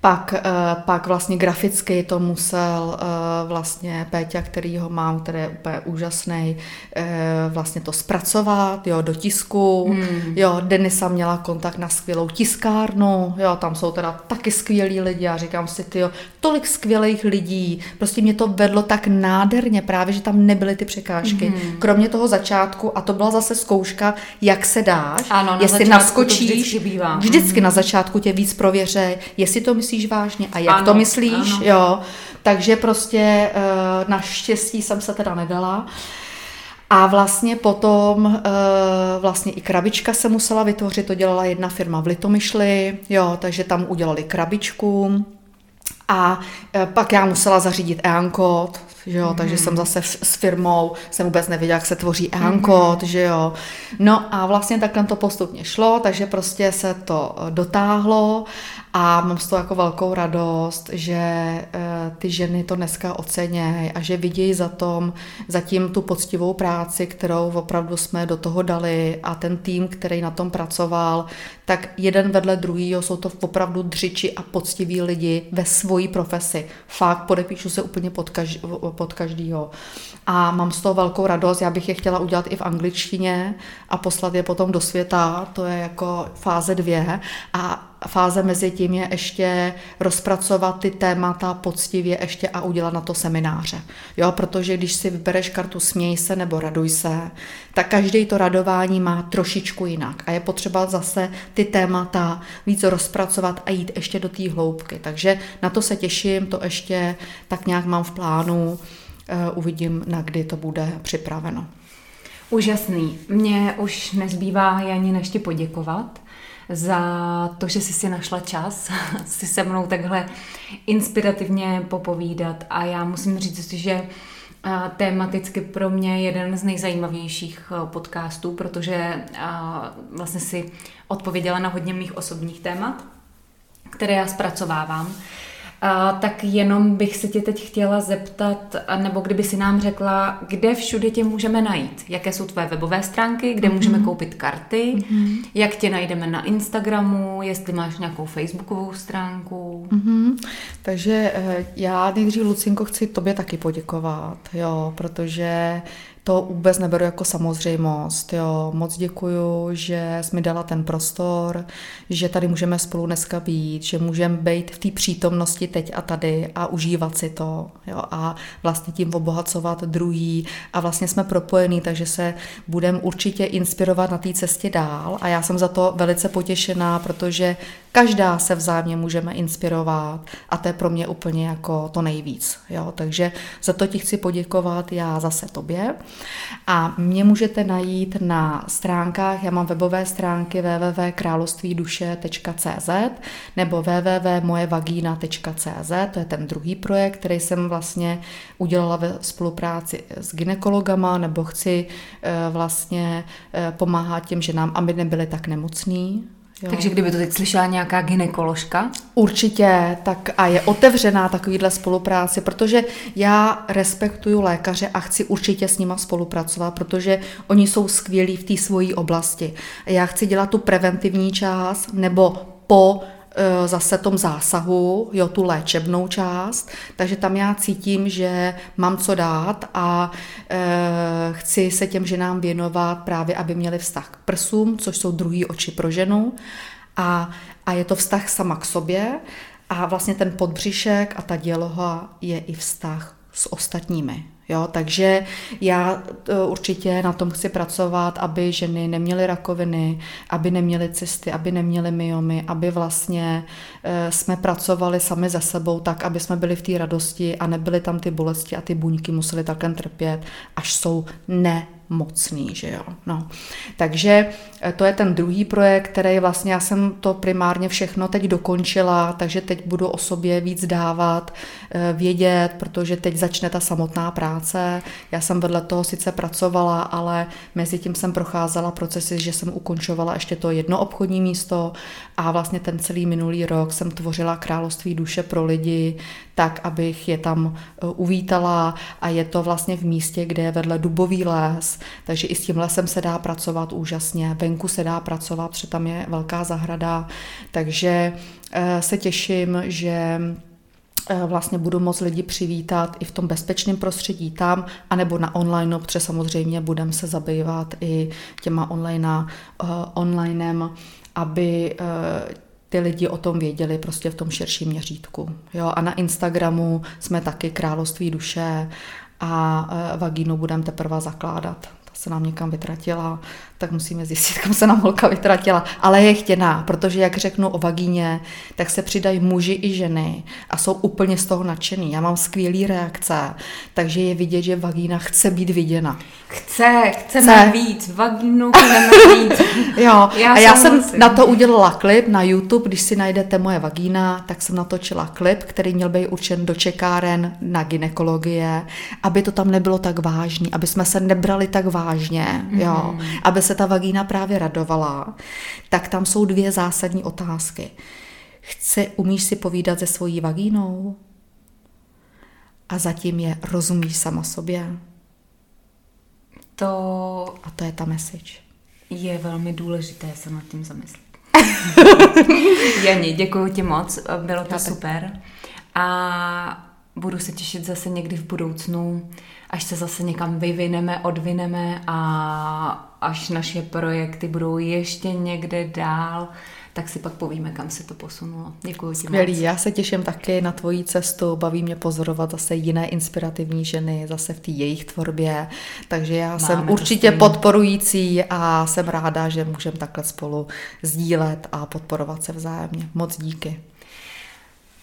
pak, eh, pak vlastně graficky to musel eh, vlastně Péťa, který ho mám, který je úplně úžasný, eh, vlastně to zpracovat, jo, do tisku. Hmm. Jo, Denisa měla kontakt na skvělou tiskárnu, jo, tam jsou teda taky skvělí lidi. Já říkám si, ty tolik skvělých lidí. Prostě mě to vedlo tak nádherně, právě, že tam nebyly ty překážky. Hmm. Kromě toho začátku, a to byla zase zkouška, jak se dáš, ano, na jestli naskočíš. Vždycky bývá. Vždycky hmm. na začátku tě víc prověřej, jestli to myslíš myslíš vážně a jak ano, to myslíš, ano. jo. Takže prostě uh, naštěstí jsem se teda nedala. A vlastně potom vlastně i krabička se musela vytvořit, to dělala jedna firma v Litomyšli, jo, takže tam udělali krabičku, a e, pak já musela zařídit e-kód, že jo, mm. takže jsem zase s firmou, jsem vůbec nevěděla, jak se tvoří e-kód, mm. že jo. No a vlastně takhle to postupně šlo, takže prostě se to dotáhlo a mám z toho jako velkou radost, že e, ty ženy to dneska ocenějí a že vidějí za tom, zatím tu poctivou práci, kterou opravdu jsme do toho dali a ten tým, který na tom pracoval, tak jeden vedle druhého jsou to opravdu dřiči a poctiví lidi ve svojí profesi. Fakt podepíšu se úplně pod, každý, pod každýho. A mám z toho velkou radost, já bych je chtěla udělat i v angličtině a poslat je potom do světa, to je jako fáze dvě. A fáze mezi tím je ještě rozpracovat ty témata poctivě ještě a udělat na to semináře. Jo, protože když si vybereš kartu směj se nebo raduj se, tak každý to radování má trošičku jinak a je potřeba zase ty témata víc rozpracovat a jít ještě do té hloubky. Takže na to se těším, to ještě tak nějak mám v plánu, eh, uvidím, na kdy to bude připraveno. Úžasný. Mně už nezbývá ani než ti poděkovat za to, že jsi si našla čas si se mnou takhle inspirativně popovídat a já musím říct, že tématicky pro mě jeden z nejzajímavějších podcastů, protože vlastně si odpověděla na hodně mých osobních témat, které já zpracovávám. A, tak jenom bych se tě teď chtěla zeptat, nebo kdyby si nám řekla, kde všude tě můžeme najít? Jaké jsou tvé webové stránky, kde mm-hmm. můžeme koupit karty? Mm-hmm. Jak tě najdeme na Instagramu? Jestli máš nějakou facebookovou stránku? Mm-hmm. Takže eh, já nejdřív, Lucinko, chci tobě taky poděkovat, jo, protože to vůbec neberu jako samozřejmost. Jo. Moc děkuju, že jsi mi dala ten prostor, že tady můžeme spolu dneska být, že můžeme být v té přítomnosti teď a tady a užívat si to jo. a vlastně tím obohacovat druhý a vlastně jsme propojení, takže se budeme určitě inspirovat na té cestě dál a já jsem za to velice potěšená, protože každá se vzájemně můžeme inspirovat a to je pro mě úplně jako to nejvíc. Jo. Takže za to ti chci poděkovat já zase tobě. A mě můžete najít na stránkách, já mám webové stránky www.královstvíduše.cz nebo www.mojevagina.cz, to je ten druhý projekt, který jsem vlastně udělala ve spolupráci s ginekologama, nebo chci eh, vlastně eh, pomáhat těm ženám, aby nebyly tak nemocný, Jo. Takže kdyby to teď slyšela nějaká ginekoložka? Určitě, tak a je otevřená takovýhle spolupráci, protože já respektuju lékaře a chci určitě s nima spolupracovat, protože oni jsou skvělí v té svojí oblasti. Já chci dělat tu preventivní část nebo po zase tom zásahu, jo, tu léčebnou část, takže tam já cítím, že mám co dát a e, chci se těm ženám věnovat právě, aby měli vztah k prsům, což jsou druhý oči pro ženu. A, a je to vztah sama k sobě. A vlastně ten podbřišek a ta děloha je i vztah s ostatními. Jo, takže já e, určitě na tom chci pracovat, aby ženy neměly rakoviny, aby neměly cysty, aby neměly myomy, aby vlastně e, jsme pracovali sami za sebou tak, aby jsme byli v té radosti a nebyly tam ty bolesti a ty buňky musely takhle trpět, až jsou ne mocný, že jo. No. Takže eh, to je ten druhý projekt, který vlastně já jsem to primárně všechno teď dokončila, takže teď budu o sobě víc dávat, eh, vědět, protože teď začne ta samotná práce. Já jsem vedle toho sice pracovala, ale mezi tím jsem procházela procesy, že jsem ukončovala ještě to jedno obchodní místo a vlastně ten celý minulý rok jsem tvořila království duše pro lidi, tak, abych je tam eh, uvítala a je to vlastně v místě, kde je vedle dubový les, takže i s tím lesem se dá pracovat úžasně, venku se dá pracovat, protože tam je velká zahrada, takže eh, se těším, že eh, vlastně budu moc lidi přivítat i v tom bezpečném prostředí tam, anebo na online, protože samozřejmě budeme se zabývat i těma online, uh, onlinem, aby uh, ty lidi o tom věděli prostě v tom širším měřítku. Jo? A na Instagramu jsme taky Království duše a vagínu budeme teprve zakládat. se nám někam vytratila, tak musíme zjistit, kam se nám holka vytratila. Ale je chtěná, protože jak řeknu o vagíně, tak se přidají muži i ženy a jsou úplně z toho nadšený. Já mám skvělý reakce, takže je vidět, že vagína chce být viděna. Chce, chceme chce. víc, vagínu chceme víc. jo, já a já jsem musím. na to udělala klip na YouTube, když si najdete moje vagína, tak jsem natočila klip, který měl být určen do čekáren na ginekologie, aby to tam nebylo tak vážný, aby jsme se nebrali tak vážně, mm-hmm. jo, aby se ta vagína právě radovala, tak tam jsou dvě zásadní otázky. Chce, umíš si povídat se svojí vagínou? A zatím je rozumíš sama sobě? To... A to je ta message. Je velmi důležité se nad tím zamyslet. Jani, děkuji ti moc, bylo to Já super. A budu se těšit zase někdy v budoucnu, až se zase někam vyvineme, odvineme a až naše projekty budou ještě někde dál, tak si pak povíme, kam se to posunulo. Děkuji ti Skvělý, moc. já se těším taky na tvoji cestu, baví mě pozorovat zase jiné inspirativní ženy, zase v té jejich tvorbě, takže já Máme jsem určitě podporující a jsem ráda, že můžeme takhle spolu sdílet a podporovat se vzájemně. Moc díky.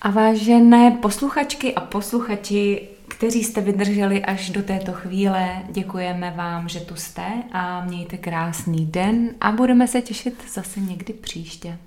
A vážené posluchačky a posluchači, kteří jste vydrželi až do této chvíle, děkujeme vám, že tu jste a mějte krásný den a budeme se těšit zase někdy příště.